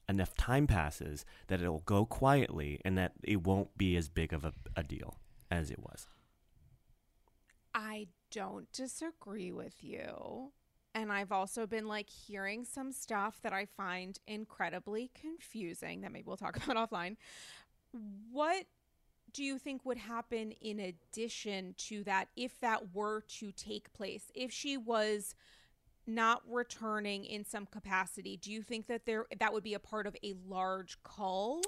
enough time passes that it'll go quietly and that it won't be as big of a, a deal as it was. I don't disagree with you. And I've also been like hearing some stuff that I find incredibly confusing that maybe we'll talk about offline. What do you think would happen in addition to that if that were to take place? If she was not returning in some capacity, do you think that there that would be a part of a large cull?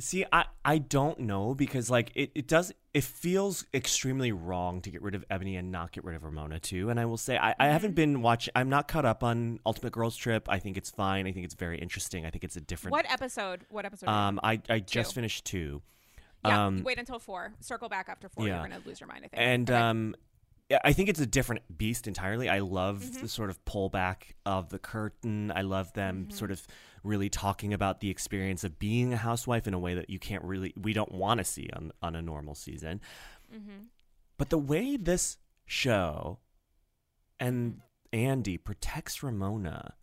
See, I I don't know because like it, it does it feels extremely wrong to get rid of Eboni and not get rid of Ramona too. And I will say I, I haven't been watching I'm not caught up on Ultimate Girls Trip. I think it's fine. I think it's very interesting. I think it's a different What episode? What episode? um I, I just Two. finished two. yeah, um, wait until four. Circle back after four. yeah. You're gonna lose your mind. I think. And Okay. um, I think it's a different beast entirely. I love Mm-hmm. the sort of pullback of the curtain. I love them Mm-hmm. sort of really talking about the experience of being a housewife in a way that you can't really, we don't want to see on on a normal season. Mm-hmm. But the way this show and Mm-hmm. Andy protects Ramona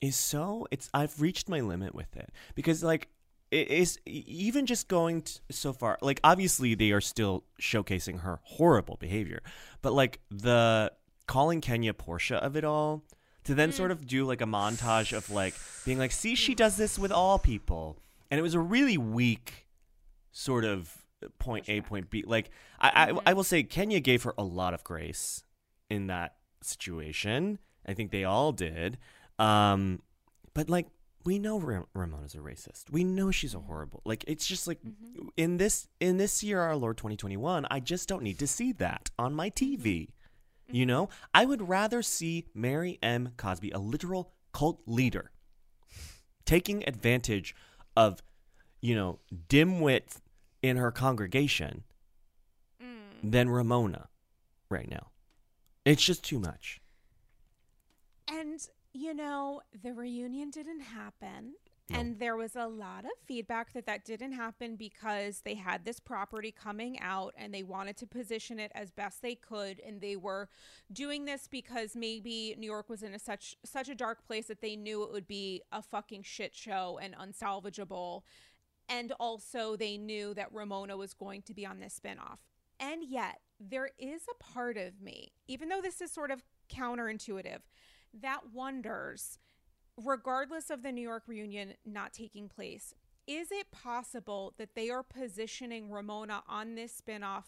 is so it's I've reached my limit with it because like it is even just going t- so far like obviously they are still showcasing her horrible behavior but like the calling Kenya Portia of it all to then mm. sort of do like a montage of like being like see she does this with all people and it was a really weak sort of point A point B like I, I mm-hmm. I will say Kenya gave her a lot of grace in that situation. I think they all did. Um, but like we know Ra- Ramona's a racist. We know she's a mm-hmm. horrible. Like it's just like mm-hmm. in this in this year our Lord 2021, I just don't need to see that on my TV. You know, I would rather see Mary M. Cosby, a literal cult leader, taking advantage of, you know, dimwit in her congregation Mm. than Ramona right now. It's just too much. And, you know, the reunion didn't happen. And there was a lot of feedback that that didn't happen because they had this property coming out and they wanted to position it as best they could and they were doing this because maybe New York was in a such such a dark place that they knew it would be a fucking shit show and unsalvageable and also they knew that Ramona was going to be on this spinoff. And yet, there is a part of me, even though this is sort of counterintuitive, that wonders, regardless of the New York reunion not taking place, is it possible that they are positioning Ramona on this spinoff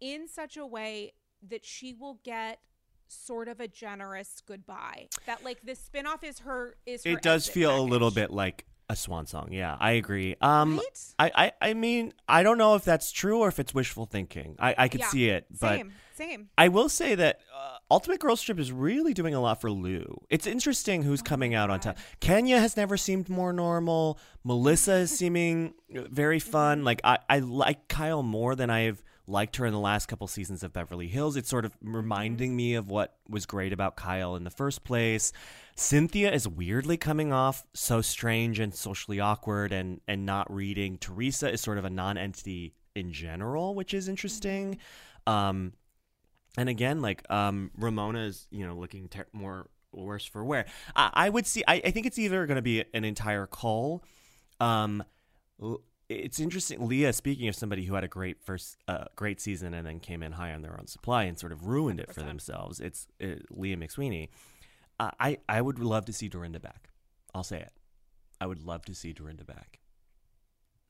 in such a way that she will get sort of a generous goodbye? That like this spinoff is her is her It does feel a little bit like a swan song. Yeah, I agree. Um, Right? I, I, I mean, I don't know if that's true or if it's wishful thinking. I, I could Yeah, see it, but Same, same. I will say that uh, Ultimate Girls Trip is really doing a lot for Lou. It's interesting who's coming out on top. Kenya has never seemed more normal. Melissa is seeming very fun. Like I, I like Kyle more than I've liked her in the last couple seasons of Beverly Hills. It's sort of reminding me of what was great about Kyle in the first place. Cynthia is weirdly coming off so strange and socially awkward and and not reading. Teresa is sort of a non-entity in general, which is interesting. Um and again, like um, Ramona is, you know, looking ter- more worse for wear. I, I would see. I, I think it's either going to be an entire call. Um, l- it's interesting. Leah, speaking of somebody who had a great first, uh, great season and then came in high on their own supply and sort of ruined it for themselves. It's uh, Leah McSweeney. Uh, I I would love to see Dorinda back. I'll say it. I would love to see Dorinda back.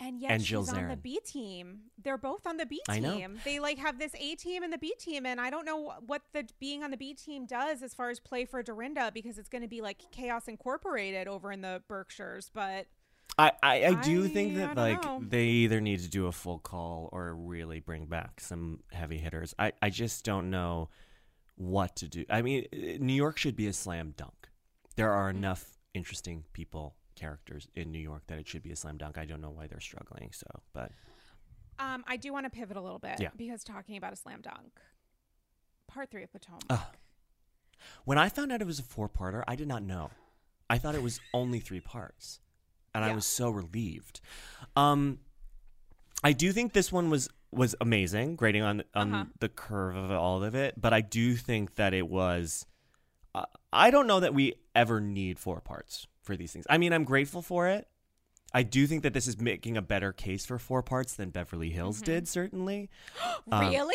And yet And she's Jill on the B team. They're both on the B I know. team. They like have this A team and the B team, and I don't know what the being on the B team does as far as play for Dorinda because it's going to be like Chaos Incorporated over in the Berkshires. But I, I, I do I- think that like know. they either need to do a full call or really bring back some heavy hitters. I, I just don't know what to do. I mean, uh, New York should be a slam dunk. There are Mm. enough interesting people, characters in New York that it should be a slam dunk. I don't know why they're struggling. So, but um, I do want to pivot a little bit Yeah. because talking about a slam dunk, part three of Potomac. Ugh. when I found out it was a four parter, I did not know. I thought it was only three parts. And I was so relieved. Um I do think this one was was amazing, grading on on Uh-huh. the curve of all of it, but I do think that it was uh, I don't know that we ever need four parts for these things. I mean, I'm grateful for it. I do think that this is making a better case for four parts than Beverly Hills Mm-hmm. did, certainly. um, really?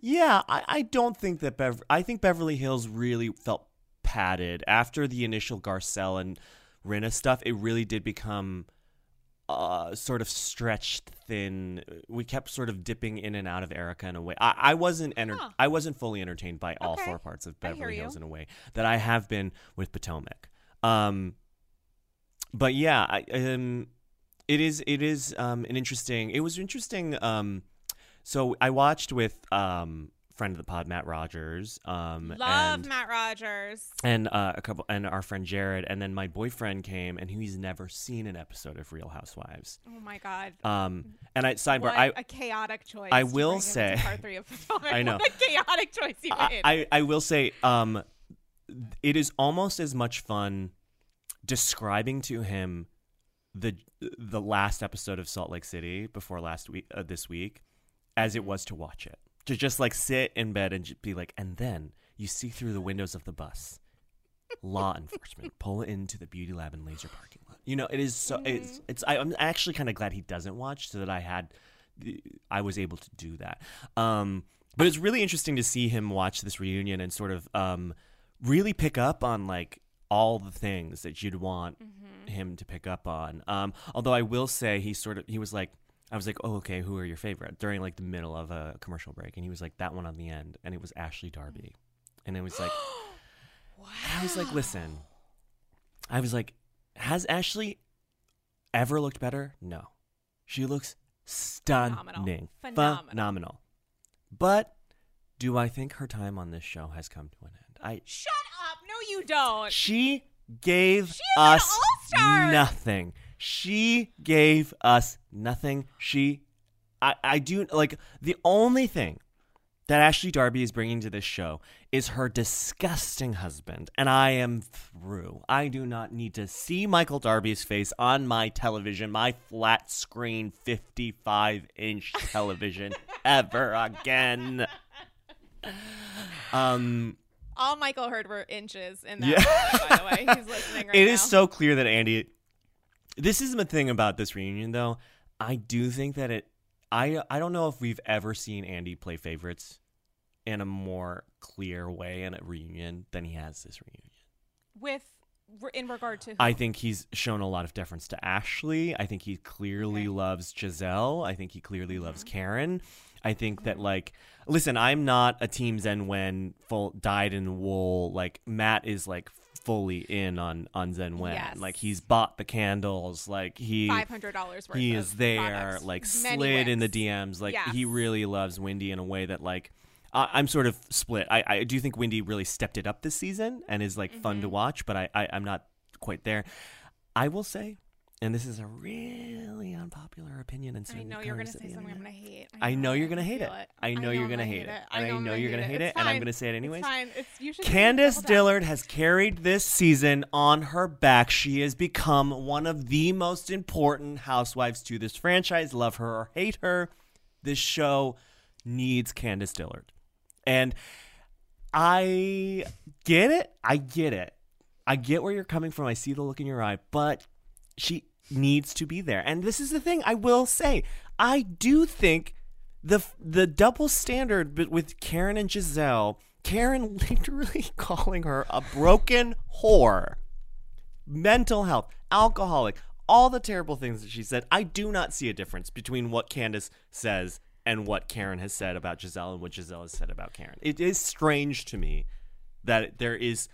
Yeah, I, I don't think that Bev. I think Beverly Hills really felt padded after the initial Garcelle and Rinna stuff. It really did become uh, sort of stretched thin. We kept sort of dipping in and out of Erika in a way. I, I wasn't enter- Huh. I wasn't fully entertained by all Okay. four parts of Beverly Hills in a way that I have been with Potomac. Um, but yeah, I um. It is. It is um, an interesting. It was interesting. Um, so I watched with um, friend of the pod, Matt Rogers. Um, Love and, Matt Rogers. and uh, a couple, and our friend Jared, and then my boyfriend came, and he's never seen an episode of Real Housewives. Oh my god. Um, and I sidebar. what I, a chaotic choice. I will bring him into say- part three of the. I know. What a chaotic choice you I. I, I will say, um, it is almost as much fun describing to him the the last episode of Salt Lake City before last week, uh, this week, as it was to watch it. To just like sit in bed and be like, and then you see through the windows of the bus, law enforcement pull into the beauty lab and laser parking lot. You know, it is so. It's it's. I, I'm actually kind of glad he doesn't watch, so that I had, I was able to do that. Um, but it's really interesting to see him watch this reunion and sort of um, really pick up on like all the things that you'd want him to pick up on. Um, although I will say he sort of he was like. I was like, oh, okay, who are your favorite? During like the middle of a commercial break. And he was like, that one on the end. And it was Ashley Darby. And it was like, and I was like, listen, I was like, has Ashley ever looked better? No. She looks stunning. Phenomenal. Phenomenal. Phenomenal. But do I think her time on this show has come to an end? I Shut up. No, you don't. she gave She us nothing. She gave us nothing. She, I, I do like the only thing that Ashley Darby is bringing to this show is her disgusting husband, and I am through. I do not need to see Michael Darby's face on my television, my flat screen 55 inch television, ever again. Um, All Michael heard were inches in that. Yeah. moment, by the way, he's listening right It now. is so clear that Andy. This is the thing about this reunion, though. I do think that it. I I don't know if we've ever seen Andy play favorites in a more clear way in a reunion than he has this reunion. with in regard to. Who? I think he's shown a lot of deference to Ashley. I think he clearly Okay. loves Gizelle. I think he clearly loves Mhm. Karen. I think that like listen, I'm not a team Zen when full dyed in wool. Like Matt is like fully in on on Zen Wen. Yes. Like he's bought the candles. Like he Five hundred dollars worth. he is there. products. Like Many slid in the. DMs. Like Yes. he really loves Wendy in a way that like. I I'm sort of split. I, I do think Wendy really stepped it up this season and is like fun to Mhm. watch, but I, I I'm not quite there. I will say, and this is a really unpopular opinion, and I certainly know you're gonna say something I'm gonna hate. I know you're gonna hate it. I know you're gonna hate it. I I know you're gonna hate it, and I'm gonna say it anyways. It's fine. It's you should. Candace. Dillard has carried this season on her back. She has become one of the most important housewives to this franchise. Love her or hate her, this show needs Candace Dillard. And I get it. I get it. I get where you're coming from. I see the look in your eye, but she needs to be there. And this is the thing I will say. I do think the the double standard with Karen and Gizelle, Karen literally calling her a broken whore, mental health, alcoholic, all the terrible things that she said. I do not see a difference between what Candace says and what Karen has said about Gizelle and what Gizelle has said about Karen. It is strange to me that there is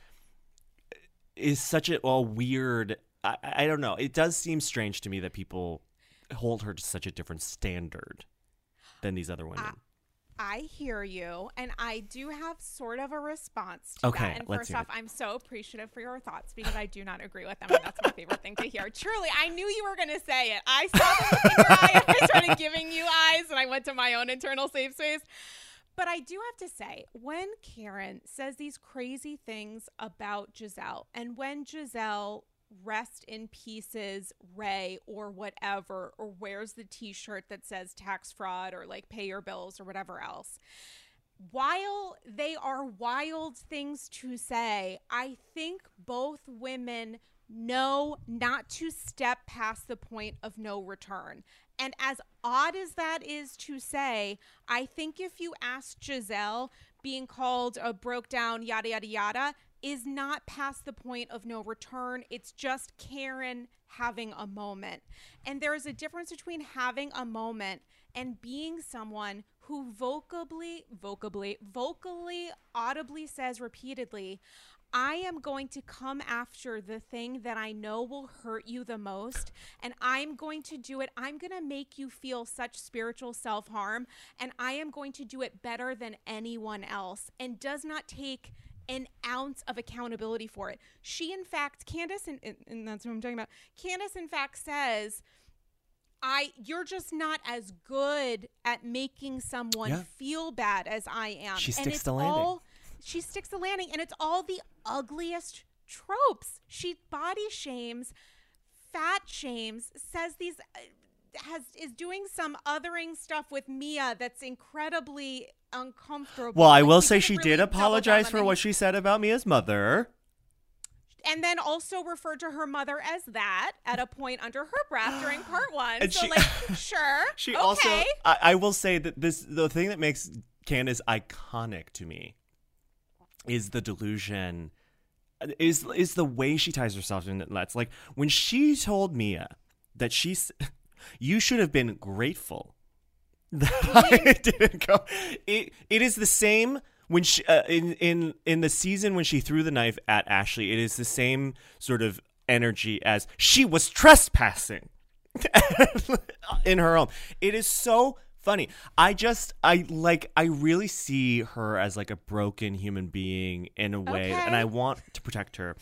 is such a, a weird I, I don't know. It does seem strange to me that people hold her to such a different standard than these other women. I hear you, and I do have sort of a response to Okay, that. And let's first off, it. I'm so appreciative for your thoughts because I do not agree with them, and that's my favorite thing to hear. Truly, I knew you were going to say it. I saw the look in your eye, I started giving you eyes, and I went to my own internal safe space. But I do have to say, when Karen says these crazy things about Gizelle, and when Gizelle rest in pieces Ray or whatever, or wears the t shirt that says tax fraud or like pay your bills or whatever else, while they are wild things to say, I think both women know not to step past the point of no return. And as odd as that is to say, I think if you ask Gizelle, being called a broke down yada yada yada is not past the point of no return. It's just Karen having a moment. And there is a difference between having a moment and being someone who vocably, vocably, vocally, audibly says repeatedly, I am going to come after the thing that I know will hurt you the most, and I'm going to do it. I'm going to make you feel such spiritual self harm, and I am going to do it better than anyone else, and does not take an ounce of accountability for it. She, in fact, Candace, and, and that's what I'm talking about. Candace, in fact, says, I you're just not as good at making someone Yeah. feel bad as I am. She and sticks it's the landing. All, she sticks the landing and it's all the ugliest tropes. She body shames, fat shames, says these uh, has is doing some othering stuff with Mia that's incredibly uncomfortable. Well, I will say she really did apologize for what she said about Mia's mother. and then also referred to her mother as that at a point under her breath during part one. And so she- like, sure, She okay. also, I, I will say that this the thing that makes Candace iconic to me is the delusion, is is the way she ties herself in Let's like when she told Mia that she's, you should have been grateful that I didn't go. It it is the same when she uh, in in in the season when she threw the knife at Ashley. It is the same sort of energy as she was trespassing in her home. It is so funny. I just I like I really see her as like a broken human being in a way and I want to protect her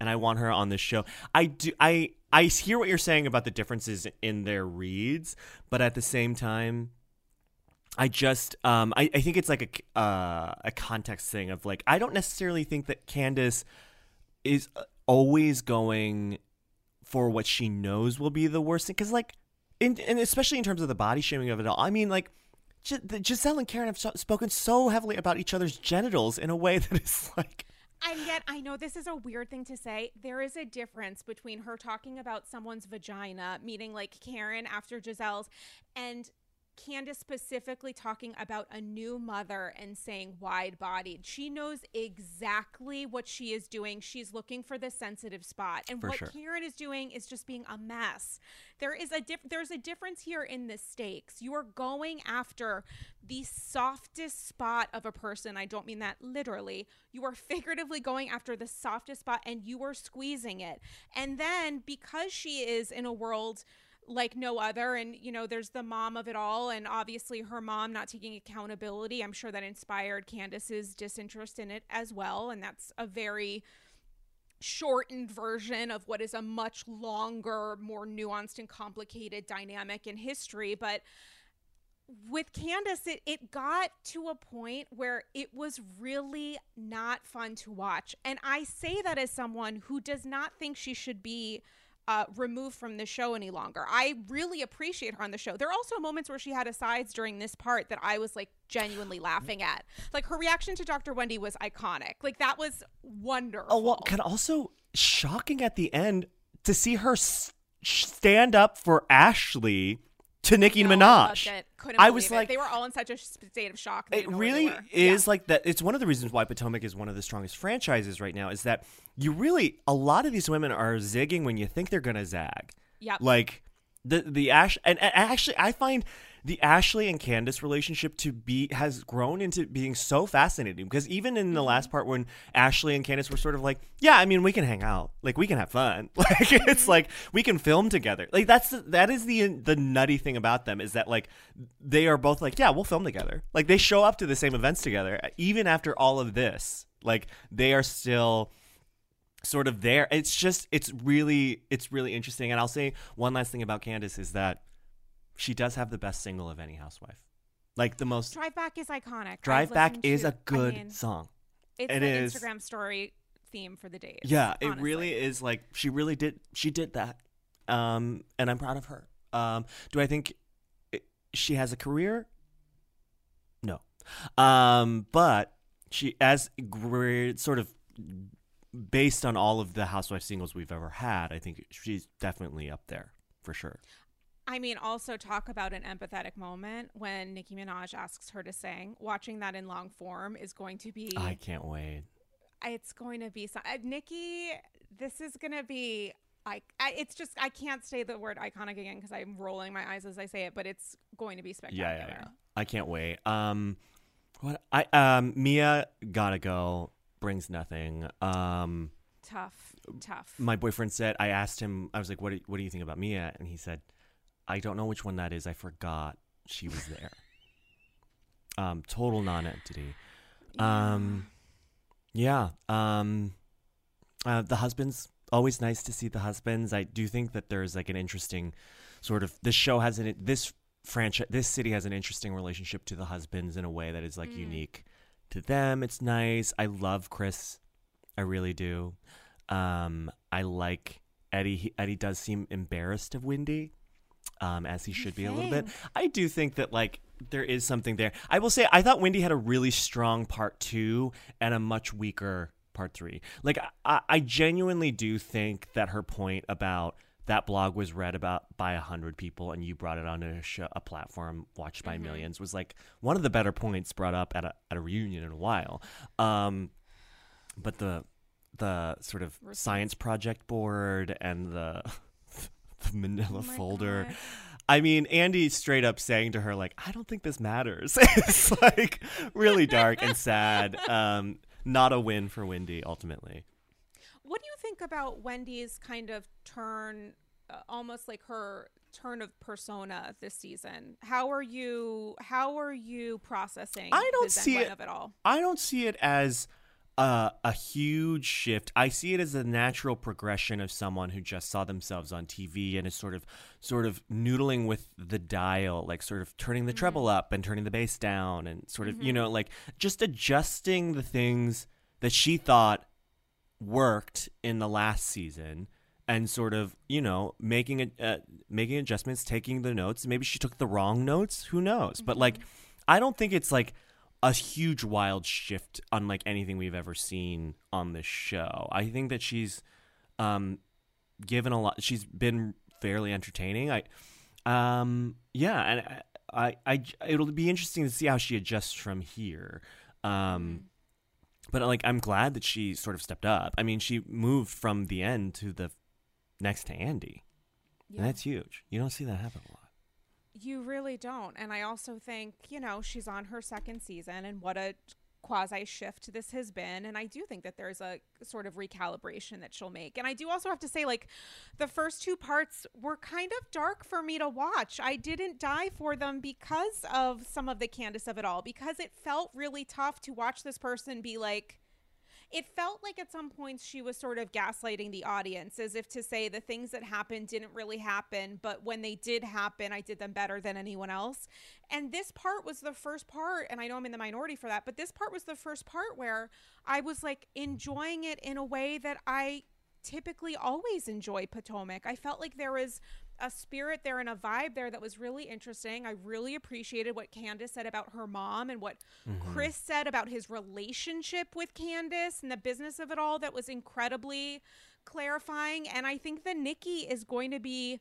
and I want her on this show. I do I I hear what you're saying about the differences in their reads, but at the same time I just um I, I think it's like a uh, a context thing of like I don't necessarily think that Candace is uh, always going for what she knows will be the worst thing because like in, and especially in terms of the body shaming of it all i mean like gizelle and karen have so- spoken so heavily about each other's genitals in a way that is like And yet, I know this is a weird thing to say. There is a difference between her talking about someone's vagina, meaning like Karen after Gizelle's, and Candace specifically talking about a new mother and saying wide bodied. She knows exactly what she is doing. She's looking for the sensitive spot. And For what sure. Karen is doing is just being a mess. There is a diff- there's a difference here in the stakes. You are going after the softest spot of a person. I don't mean that literally. You are figuratively going after the softest spot and you are squeezing it. And then because she is in a world like no other and you know there's the mom of it all and obviously her mom not taking accountability i'm sure that inspired candace's disinterest in it as well and that's a very shortened version of what is a much longer more nuanced and complicated dynamic in history but with Candace, it, it got to a point where it was really not fun to watch. And I say that as someone who does not think she should be uh, removed from the show any longer. I really appreciate her on the show. There are also moments where she had asides during this part that I was like genuinely laughing at. Like her reaction to Dr. Wendy was iconic. Like that was wonderful. oh well can also shocking at the end to see her stand up for ashley to nicki No, minaj. I was it. like- they were all in such a state of shock. it didn't know where they really is Yeah. like that it's one of the reasons why potomac is one of the strongest franchises right now is that you really a lot of these women are zigging when you think they're gonna zag Yep. like the the ash and, and actually i find the ashley and candace relationship to be has grown into being so fascinating. Because even in the Mm-hmm. last part when ashley and candace were sort of like yeah i mean we can hang out. Like we can have fun. Like Mm-hmm. it's like we can film together. Like that's the, that is the the nutty thing about them is that like they are both like yeah we'll film together. Like they show up to the same events together even after all of this like they are still sort of there. It's just it's really it's really interesting. And i'll say one last thing about candace is that she does have the best single of any housewife like the most Drive Back is iconic. drive I've back listened is to- a I good mean, song It's It the is. Instagram story theme for the days. yeah it honestly. really is like she really did she did that um and i'm proud of her um do i think it, she has a career no um but she as sort of based on all of the housewife singles we've ever had i think she's definitely up there for sure I mean, also talk about an empathetic moment when Nicki Minaj asks her to sing. Watching that in long form is going to be. i can't wait it's going to be. so- Uh, Nicki, this is going to be. Like, I, it's just I can't say the word iconic again because I'm rolling my eyes as I say it, but it's going to be spectacular. yeah, yeah, yeah. I can't wait. Um, what I um Mia gotta go. brings nothing. Um, Tough, tough. my boyfriend said I asked him. I was like, "What? Do, what do you think about Mia?" And he said, "I don't know which one that is. I forgot she was there." um, total non-entity. Um, yeah. Um, uh, the husbands always nice to see the husbands. I do think that there's like an interesting sort of this show has an this franchise this city has an interesting relationship to the husbands in a way that is like Mm. unique to them. It's nice. I love Chris. I really do. Um, I like Eddie. He, Eddie does seem embarrassed of Wendy, um, as he should be a little bit. I do think that like there is something there. I will say I thought Wendy had a really strong part two and a much weaker part three. Like I, I genuinely do think that her point about that blog was read about by a hundred people and you brought it onto a, show, a platform watched by Mhm. millions was like one of the better points brought up at a at a reunion in a while. Um, but the the sort of science project board and the the manila Oh folder God. I mean, Andy straight up saying to her, like, I don't think this matters. it's like really dark and sad. Um, not a win for Wendy, ultimately. What do you think about Wendy's kind of turn, uh, almost like her turn of persona this season? How are you? How are you processing? I don't the see it- of it all. I don't see it as a, a huge shift. I see it as a natural progression of someone who just saw themselves on TV and is sort of, sort of noodling with the dial, like sort of turning the mm-hmm. treble up and turning the bass down, and sort of, you mm-hmm. know, like just adjusting the things that she thought worked in the last season and sort of you know making it uh, making adjustments taking the notes. Maybe she took the wrong notes. Who knows? But like mm-hmm. i don't think it's like a huge wild shift unlike anything we've ever seen on this show i think that she's um given a lot she's been fairly entertaining i um yeah and I, I i it'll be interesting to see how she adjusts from here um but like I'm glad that she sort of stepped up. I mean, she moved from the end to the next to Andy. Yeah. And that's huge. You don't see that happen a lot. You really don't. And I also think, you know, she's on her second season and what a quasi shift this has been. And I do think that there's a sort of recalibration that she'll make. And I do also have to say, like, the first two parts were kind of dark for me to watch. I didn't die for them because of some of the Candace of it all, because it felt really tough to watch this person be like, it felt like at some points she was sort of gaslighting the audience as if to say the things that happened didn't really happen but when they did happen i did them better than anyone else. And this part was the first part and i know i'm in the minority for that but this part was the first part where i was like enjoying it in a way that i typically always enjoy potomac. I felt like there was a spirit there and a vibe there that was really interesting. I really appreciated what Candace said about her mom and what mm-hmm. Chris said about his relationship with Candace and the business of it all that was incredibly clarifying. And I think the Nikki is going to be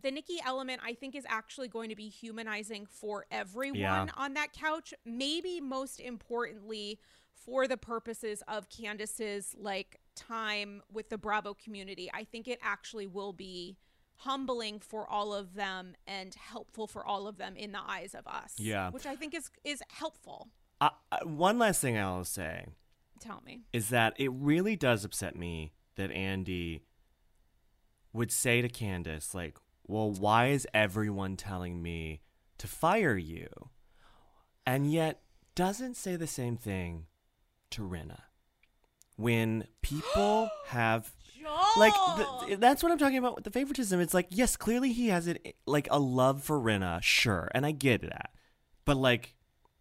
the Nikki element, I think, is actually going to be humanizing for everyone Yeah. on that couch. Maybe most importantly, for the purposes of Candace's like time with the Bravo community, I think it actually will be humbling for all of them and helpful for all of them in the eyes of us. Yeah. which I think is is helpful. Uh, one last thing I'll say Tell me. is that it really does upset me that Andy would say to Candace, like, well, why is everyone telling me to fire you? And yet doesn't say the same thing to Rinna. When people have like the, that's what I'm talking about with the favoritism. It's like yes, clearly he has it like a love for Rinna, sure, and I get that, but like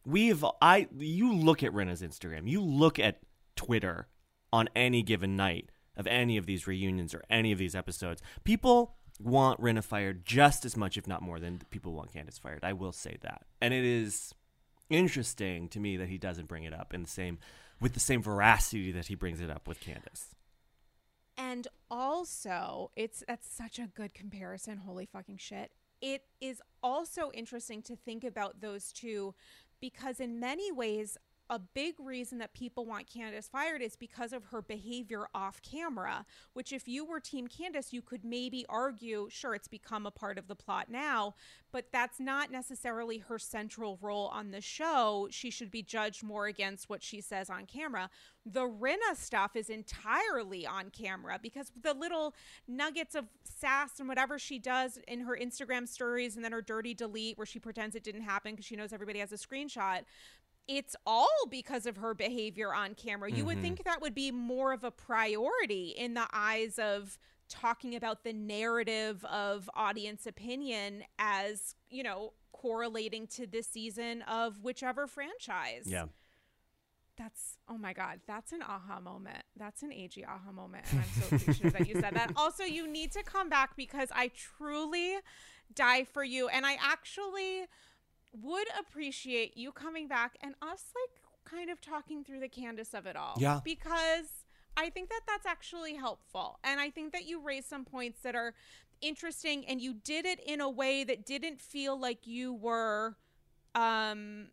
we've I you look at Rinna's Instagram, you look at Twitter on any given night of any of these reunions or any of these episodes, people want Rinna fired just as much, if not more, than people want Candace fired. I will say that, and it is interesting to me that he doesn't bring it up in the same with the same veracity that he brings it up with Candace. And also, it's that's such a good comparison. Holy fucking shit. It is also interesting to think about those two because in many ways a big reason that people want Candace fired is because of her behavior off camera, which if you were team Candace, you could maybe argue, sure, it's become a part of the plot now, but that's not necessarily her central role on the show. She should be judged more against what she says on camera. The Rinna stuff is entirely on camera because the little nuggets of sass and whatever she does in her Instagram stories and then her dirty delete where she pretends it didn't happen because she knows everybody has a screenshot it's all because of her behavior on camera. You would Mm-hmm. think that would be more of a priority in the eyes of talking about the narrative of audience opinion as, you know, correlating to this season of whichever franchise. Yeah. That's oh my god, that's an aha moment. That's an AG aha moment. And I'm so appreciative that you said that. Also, you need to come back because I truly die for you. And I actually would appreciate you coming back and us like kind of talking through the Candace of it all. Yeah. Because I think that that's actually helpful. And I think that you raised some points that are interesting and you did it in a way that didn't feel like you were um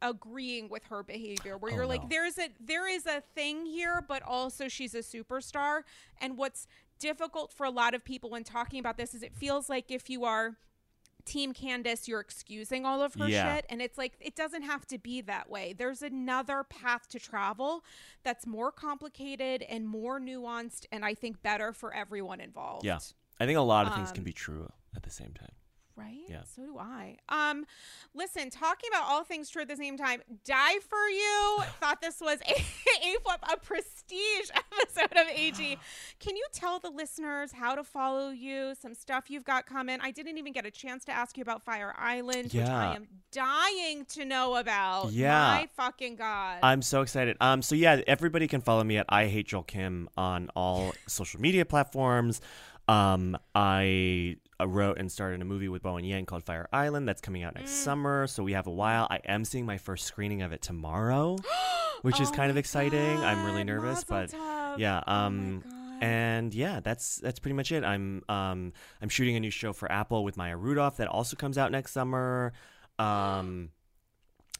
agreeing with her behavior where Oh, you're like there's a there is a thing here but also she's a superstar and what's difficult for a lot of people when talking about this is it feels like if you are team candace you're excusing all of her Yeah. shit and it's like it doesn't have to be that way there's another path to travel that's more complicated and more nuanced and i think better for everyone involved Yeah. I think a lot of things Um, can be true at the same time. Right Yeah. so do i um listen talking about all things true at the same time die for you thought this was a, a, a prestige episode of ag can you tell the listeners how to follow you some stuff you've got coming i didn't even get a chance to ask you about fire island which i am dying to know about Yeah. my fucking god I'm so excited. Um, so yeah, everybody can follow me at I hate Joel Kim on all social media platforms. Um, I wrote and starred in a movie with Bowen Yang called Fire Island that's coming out next Mm. summer. So we have a while. I am seeing my first screening of it tomorrow, which is Oh kind of my exciting. I'm really nervous, mazel but tov. yeah. Oh Um, God. and yeah, that's that's pretty much it. I'm um I'm shooting a new show for Apple with Maya Rudolph that also comes out next summer. Um,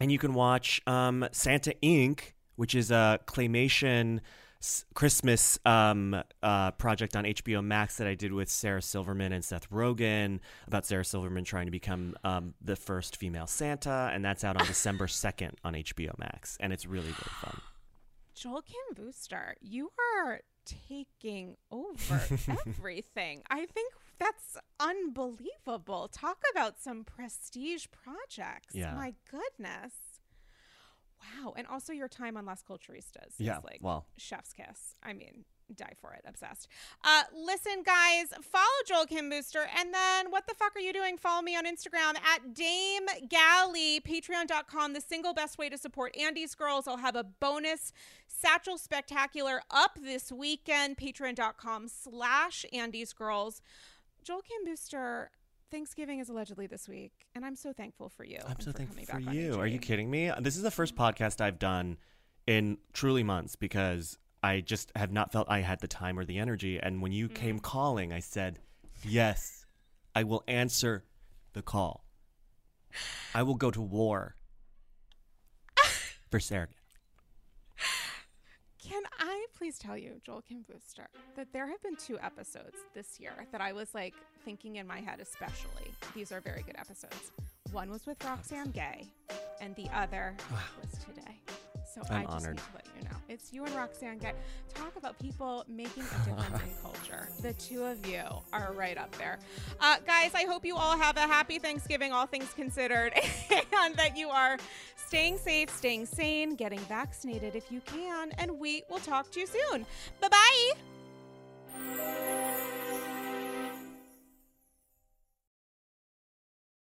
and you can watch um Santa Inc., which is a claymation Christmas um uh project on HBO Max that I did with Sarah Silverman and Seth Rogen about Sarah Silverman trying to become um the first female Santa, and that's out on December second on HBO Max, and it's really really fun. Joel Kim Booster, you are taking over everything. I think that's unbelievable. Talk about some prestige projects. Yeah. My goodness. Wow. And also your time on Las Culturistas. Yeah, Is like well. chef's kiss. I mean, die for it. Obsessed. Uh, listen, guys, follow Joel Kim Booster. And then what the fuck are you doing? Follow me on Instagram at Dame Galley, patreon.com, the single best way to support Andy's Girls. I'll have a bonus Satchel Spectacular up this weekend, patreon.com slash Andy's Girls. Joel Kim Booster, Thanksgiving is allegedly this week, and I'm so thankful for you. I'm so thankful for you. Are you kidding me? This is the first podcast I've done in truly months because I just have not felt I had the time or the energy. And when you came Mm. calling, I said, Yes, I will answer the call. I will go to war for Sarah. Can I please tell you, Joel Kim Booster, that there have been two episodes this year that I was like thinking in my head, especially. These are very good episodes. One was with Roxane Gay, and the other was today. So i I'm just honored. need to let you know. It's you and Roxane Gay. Talk about people making a difference in culture. The two of you are right up there. Uh, guys, I hope you all have a happy Thanksgiving, all things considered, and that you are staying safe, staying sane, getting vaccinated if you can, and we will talk to you soon. Bye bye.